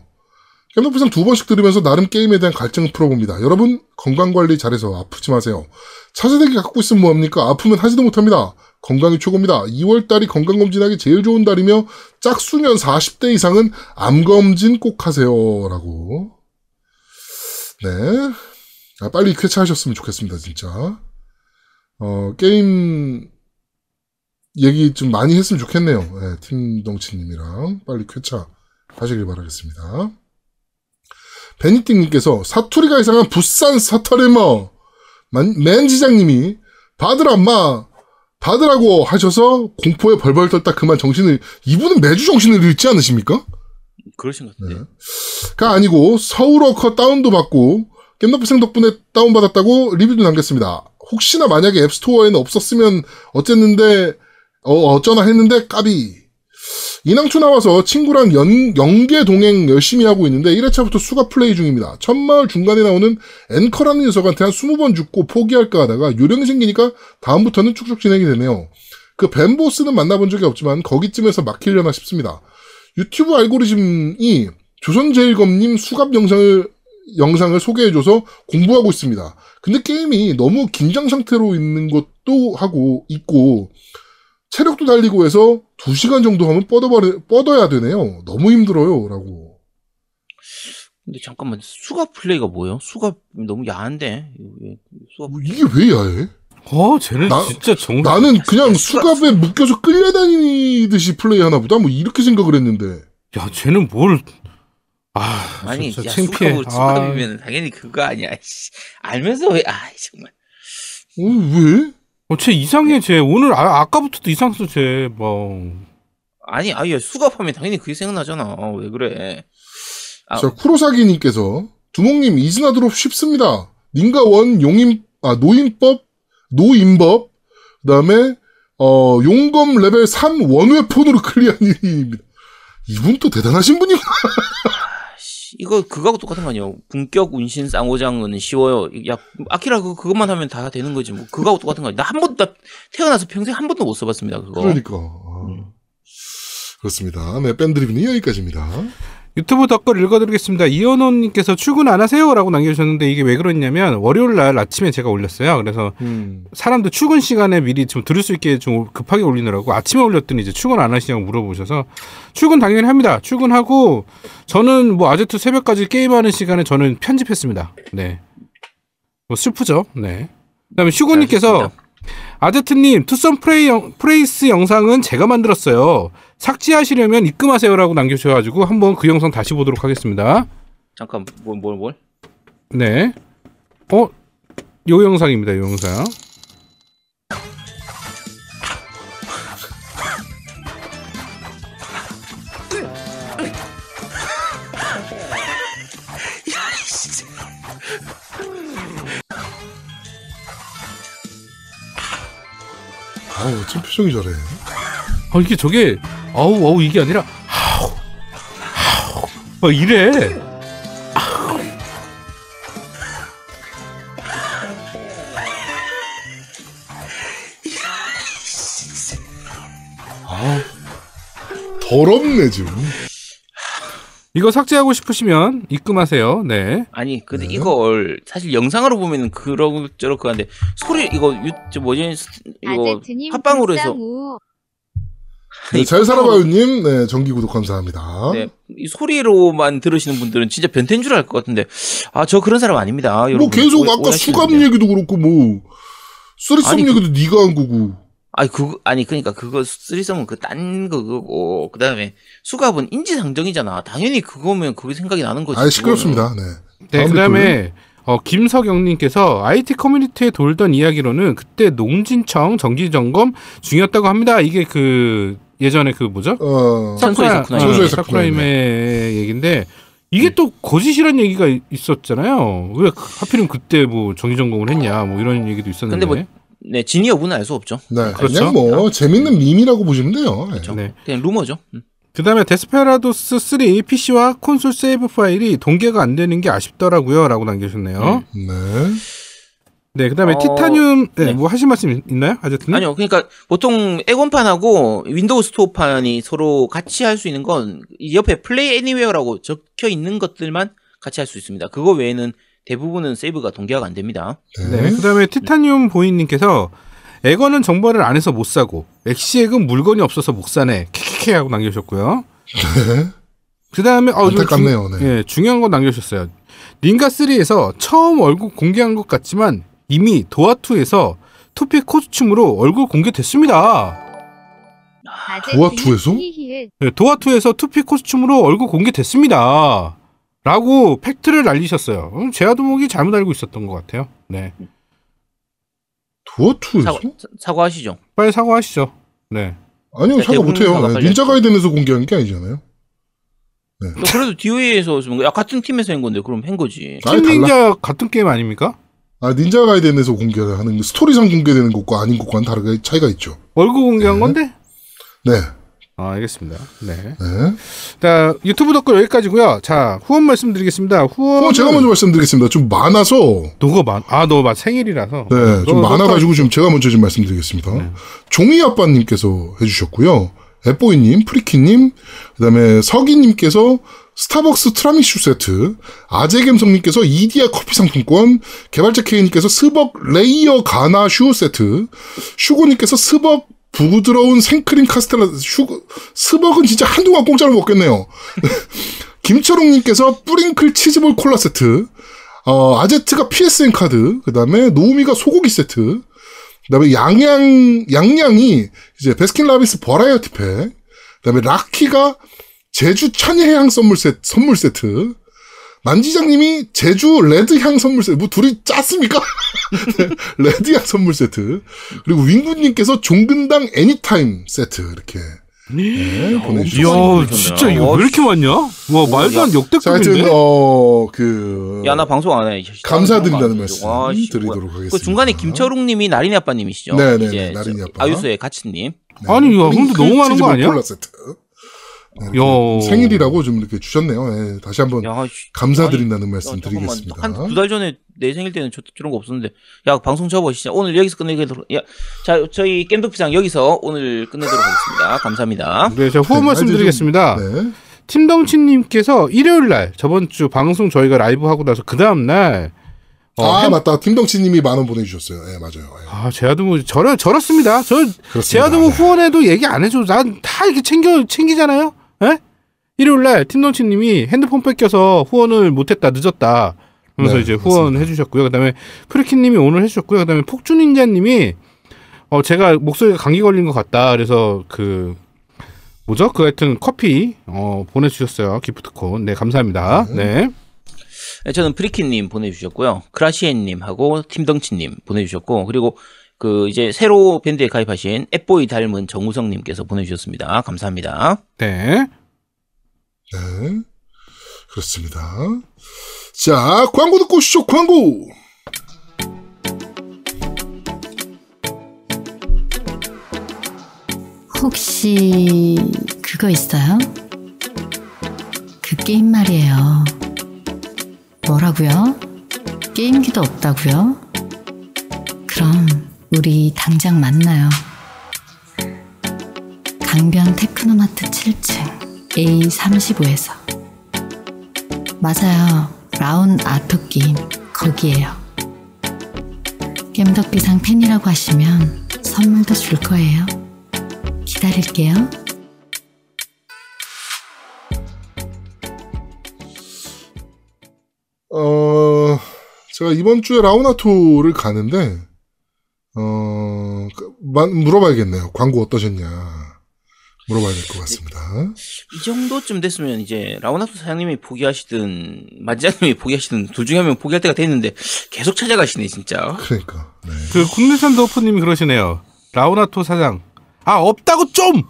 캔더프상 두 번씩 들으면서 나름 게임에 대한 갈증을 풀어봅니다. 여러분, 건강 관리 잘해서 아프지 마세요. 차세대기 갖고 있으면 뭐합니까? 아프면 하지도 못합니다. 건강이 최고입니다. 2월달이 건강검진하기 제일 좋은 달이며 짝수년 40대 이상은 암검진 꼭 하세요. 라고. 네. 아, 빨리 쾌차하셨으면 좋겠습니다, 진짜. 어, 게임 얘기 좀 많이 했으면 좋겠네요. 네, 팀덩치님이랑 빨리 쾌차 하시길 바라겠습니다. 베니띵님께서 사투리가 이상한 부산 사타레머 맨지장님이 받으라 마 받으라고 하셔서 공포에 벌벌 떨다 그만 정신을 이분은 매주 정신을 잃지 않으십니까? 그러신 것 같은데. 네. 가 아니고 서울 워커 다운도 받고 겜너프생 덕분에 다운받았다고 리뷰도 남겼습니다. 혹시나 만약에 앱스토어에는 없었으면 어쨌는데 어, 어쩌나 했는데 까비 이낭초 나와서 친구랑 연, 연계 동행 열심히 하고 있는데 1회차부터 수가 플레이 중입니다. 첫마을 중간에 나오는 앵커라는 녀석한테 한 20번 죽고 포기할까 하다가 요령이 생기니까 다음부터는 쭉쭉 진행이 되네요. 그 벤보스는 만나본 적이 없지만 거기쯤에서 막히려나 싶습니다. 유튜브 알고리즘이 조선제일검님 수갑 영상을 영상을 소개해줘서 공부하고 있습니다. 근데 게임이 너무 긴장 상태로 있는 것도 하고 있고 체력도 달리고 해서 2시간 정도 하면 뻗어버려, 뻗어야 되네요. 너무 힘들어요. 라고. 근데 잠깐만 수갑 플레이가 뭐예요? 수갑 너무 야한데. 이게 수갑 뭐 이게 왜 야해? 어, 쟤는 나- 진짜 정말 나는 그냥 수갑- 수갑에 묶여서 끌려다니듯이 플레이 하나 보다? 뭐 이렇게 생각을 했는데. 야, 쟤는 뭘 아, 아니 진짜 야, 창피해. 수갑을 수갑이면 당연히 그거 아니야. 씨. 알면서 왜? 아 정말. 어, 왜? 어, 쟤 이상해, 쟤. 오늘, 아, 아까부터도 이상했어, 쟤. 뭐. 아니 아예 수갑하면 당연히 그게 생각나잖아. 어, 왜 그래? 아. 자, 쿠로사기님께서 두목님 이즈나 드롭 쉽습니다. 닌가 one 용임 아 노인법 노인법 그 다음에 어 용검 레벨 3 one weapon으로 클리어한 일입니다. 이분 또 대단하신 분이구나. 씨, 이거 그거하고 똑같은 거 아니에요? 분격 운신 쌍오장은 쉬워요. 야 아키라 그 그것만 하면 다 되는 거지 뭐. 그거하고 똑같은 거 아니야? 나한 번도 나 태어나서 평생 한 번도 못 써봤습니다. 그거. 그러니까 아, 그렇습니다. 네, 밴드 리뷰는 여기까지입니다. 유튜브 댓글 읽어드리겠습니다. 이현호님께서 출근 안 하세요? 라고 남겨주셨는데 이게 왜 그러냐면 월요일 날 아침에 제가 올렸어요. 그래서 음. 사람들 출근 시간에 미리 좀 들을 수 있게 좀 급하게 올리느라고 아침에 올렸더니 이제 출근 안 하시냐고 물어보셔서 출근 당연히 합니다. 출근하고 저는 뭐 아제트 새벽까지 게임하는 시간에 저는 편집했습니다. 네. 뭐 슬프죠. 네. 그다음에 슈고님께서. 아제트님 투썸 프레이 영, 프레이스 영상은 제가 만들었어요. 삭제하시려면 입금하세요라고 남겨주셔가지고 한번 그 영상 다시 보도록 하겠습니다. 잠깐 뭘 뭘 뭘? 네. 어, 요 영상입니다. 요 영상. 아유, 어쩜 표정이 저래. 어, 이게 저게 아우 아우 이게 아니라 하우 하우 막 이래. 더럽네 지금. 이거 삭제하고 싶으시면 입금하세요. 네. 아니 근데 네. 이걸 사실 영상으로 보면은 그럭저럭 그한데 소리 이거 유 저 뭐지 이거 팟빵으로 해서 불쌍우. 네, 잘 살아봐요님, 네 정기 구독 감사합니다. 네, 이 소리로만 들으시는 분들은 진짜 변태인 줄 알 것 같은데 아 저 그런 사람 아닙니다. 뭐 여러분. 계속 오해- 아까 돼요. 얘기도 그렇고 뭐 쓰리썸 아니, 얘기도 네가 한 거고. 아니 그 아니 그러니까 그거 쓰리썸은 그 딴 그거고 그 다음에 수갑은 인지상정이잖아. 당연히 그거면 그게 생각이 나는 거지. 아 시끄럽습니다. 네. 네. 다음 그다음에 어, 김석영님께서 IT 커뮤니티에 돌던 이야기로는 그때 농진청 정기 점검 중이었다고 합니다. 이게 그 예전에 그 뭐죠? 어, 사쿠라- 사쿠라임. 어, 천소의 사쿠라임의 얘기인데 이게 또 거짓이란 얘기가 이- 있었잖아요. 왜 하필이면 그때 뭐 정기 점검을 했냐 뭐 이런 얘기도 있었는데. 근데 뭐 네, 진위 여부는 알 수 없죠. 네, 그렇죠. 그냥 뭐 재밌는 밈이라고 보시면 돼요. 네. 그렇죠. 네. 그냥 루머죠. 음. 그 다음에 데스페라도스 3 PC와 콘솔 세이브 파일이 동기화가 안 되는 게 아쉽더라고요 라고 남겨주셨네요. 네. 네, 그다음에 어, 티타늄 네, 네. 뭐 하실 말씀 있나요? 아제트님? 아니요, 그러니까 보통 엑원판하고 윈도우 스토어판이 서로 같이 할 수 있는 건이 옆에 Play Anywhere라고 적혀 있는 것들만 같이 할 수 있습니다. 그거 외에는 대부분은 세이브가 동기화가 안 됩니다. 네. 네. 그다음에 티타늄 보이님께서 엑원은 정보를 안 해서 못 사고 엑시액은 물건이 없어서 못 사네. 캐캐캐 하고 남겨주셨고요. 그 다음에 어, 안타깝네요, 중- 네. 예, 중요한 거 남겨주셨어요. 닌가 3에서 처음 얼굴 공개한 것 같지만 이미 도아 2에서 2P costume으로 얼굴 공개됐습니다. 도아 two에서? 네, 도아 2에서 2P costume으로 얼굴 공개됐습니다. 라고 팩트를 알리셨어요. 음, 제아두목이 잘못 알고 있었던 것 같아요. 네, 도어2에서? 사과, 사과하시죠. 빨리 사과하시죠. 네, 아니요, 네, 사과 못해요. 네, 닌자 가이덴에서 공개한 게 아니잖아요. 또 그래도 DOA에서 야 같은 팀에서 한 건데 그럼 한 거지. 팀. 닌자 같은 게임 아닙니까? 아, 닌자 가이덴에서 공개를 하는 거, 스토리상 공개되는 것과 아닌 것과는 다르게 차이가 있죠. 얼굴 공개한 네. 건데? 네. 아, 알겠습니다. 네. 네. 자, 유튜브 댓글 여기까지고요. 자, 후원 말씀드리겠습니다. 후원. 어, 제가 먼저 말씀드리겠습니다. 좀 많아서, 너가 많, 아, 너 막 생일이라서. 네, 좀 너- 많아가지고 좀 제가 먼저 좀 말씀드리겠습니다. 네. 종이 아빠님께서 해주셨고요. 에뽀이님, 프리키님, 그 다음에 서기님께서 스타벅스 티라미수 세트, 아재갬성님께서 이디야 커피 상품권, 개발자 K님께서 스벅 레이어 가나슈 세트, 슈고님께서 스벅 부드러운 생크림 카스텔라, 슈, 스벅은 진짜 한동안 공짜로 먹겠네요. 김철웅님께서 뿌링클 치즈볼 콜라 세트, 어, 아제트가 PSN 카드, 그 다음에 노우미가 소고기 세트, 그 다음에 양양, 양양이 이제 베스킨라빈스 버라이어티 팩, 그 다음에 라키가 제주 천혜향 선물 세트, 선물 세트, 만지장님이 제주 레드향 선물 세트, 뭐 둘이 짰습니까? 레드향 선물 세트, 그리고 윙구님께서 종근당 애니타임 세트, 이렇게. 네, 보내주셨습니다. 이야, 진짜 이거 왜 이렇게 많냐? 와, 말도 안 자, 역대급인데? 어, 그. 야 나 방송 안 해. 감사드린다는 아, 말씀 와, 씨, 드리도록 뭐야. 하겠습니다. 그 중간에 김철웅님이 나린이 아빠님이시죠. 네, 네, 네, 나린이 저 아빠. 아유소의 가치님. 아니, 야, 근데 너무 많은 거 아니야? 콜라 세트. 네. 생일이라고 좀 이렇게 주셨네요. 예, 다시 한번 야, 씨. 감사드린다는 아니, 말씀 야. 드리겠습니다. 한 두 달 전에 내 생일 때는 저, 저런 거 없었는데. 야, 방송 접어. 진짜 오늘 여기서 끝내도록. 야, 자, 저희 겜덕비상 여기서 오늘 끝내도록 하겠습니다. 감사합니다. 네, 제가 후원 네, 말씀드리겠습니다. 네. 팀덩치님께서 일요일 날, 저번 주 방송 저희가 라이브 하고 나서 그 다음 날, 어, 아, 햄- 맞다. 김덩치님이 만 원 보내주셨어요. 예, 맞아요. 예. 아, 제아드모, 저러, 저렇습니다. 저. 제아드모 네. 후원해도 얘기 안 해줘. 난 다 이렇게 챙겨, 챙기잖아요? 예? 일요일날 팀덩치님이 핸드폰 뺏겨서 후원을 못했다, 늦었다. 그러면서 네, 이제 후원 해 주셨고요. 그 다음에 프리키님이 오늘 해주셨고요. 그 다음에 폭주닌자님이, 어, 제가 목소리가 감기 걸린 것 같다. 그래서 그, 뭐죠? 그 하여튼 커피, 어, 보내주셨어요. 기프트콘. 네, 감사합니다. 네. 네, 저는 프리키님 보내주셨고요. 크라시엔님하고 팀덩치님 보내주셨고, 그리고 그 이제 새로 밴드에 가입하신 앱보이 닮은 정우성님께서 보내주셨습니다. 감사합니다. 네. 네. 그렇습니다. 자, 광고 듣고 오시죠. 광고! 혹시 그거 있어요? 그 게임 말이에요. 뭐라고요? 게임기도 없다고요? 우리 당장 만나요. 강변 테크노마트 7층 A35에서 맞아요. 라운 아토 게임 거기에요. 겜덕비상 팬이라고 하시면 선물도 줄 거예요. 기다릴게요. 어, 제가 이번 주에 라우나토를 가는데, 어, 그, 마- 물어봐야겠네요. 광고 어떠셨냐. 물어봐야 될 것 같습니다. 이 정도쯤 됐으면 이제 라우나토 사장님이 포기하시든 만지장님이 포기하시든 둘 중에 한 명 포기할 때가 됐는데 계속 찾아가시네 진짜. 그러니까. 네. 그 국내산 더프님이 그러시네요. 라우나토 사장. 아 없다고 좀.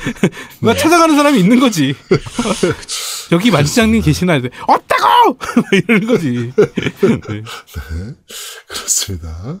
나 찾아가는 사람이 있는 거지. 여기 만지장님 계시나 이제 없다고 이러는 거지. 네. 그렇습니다.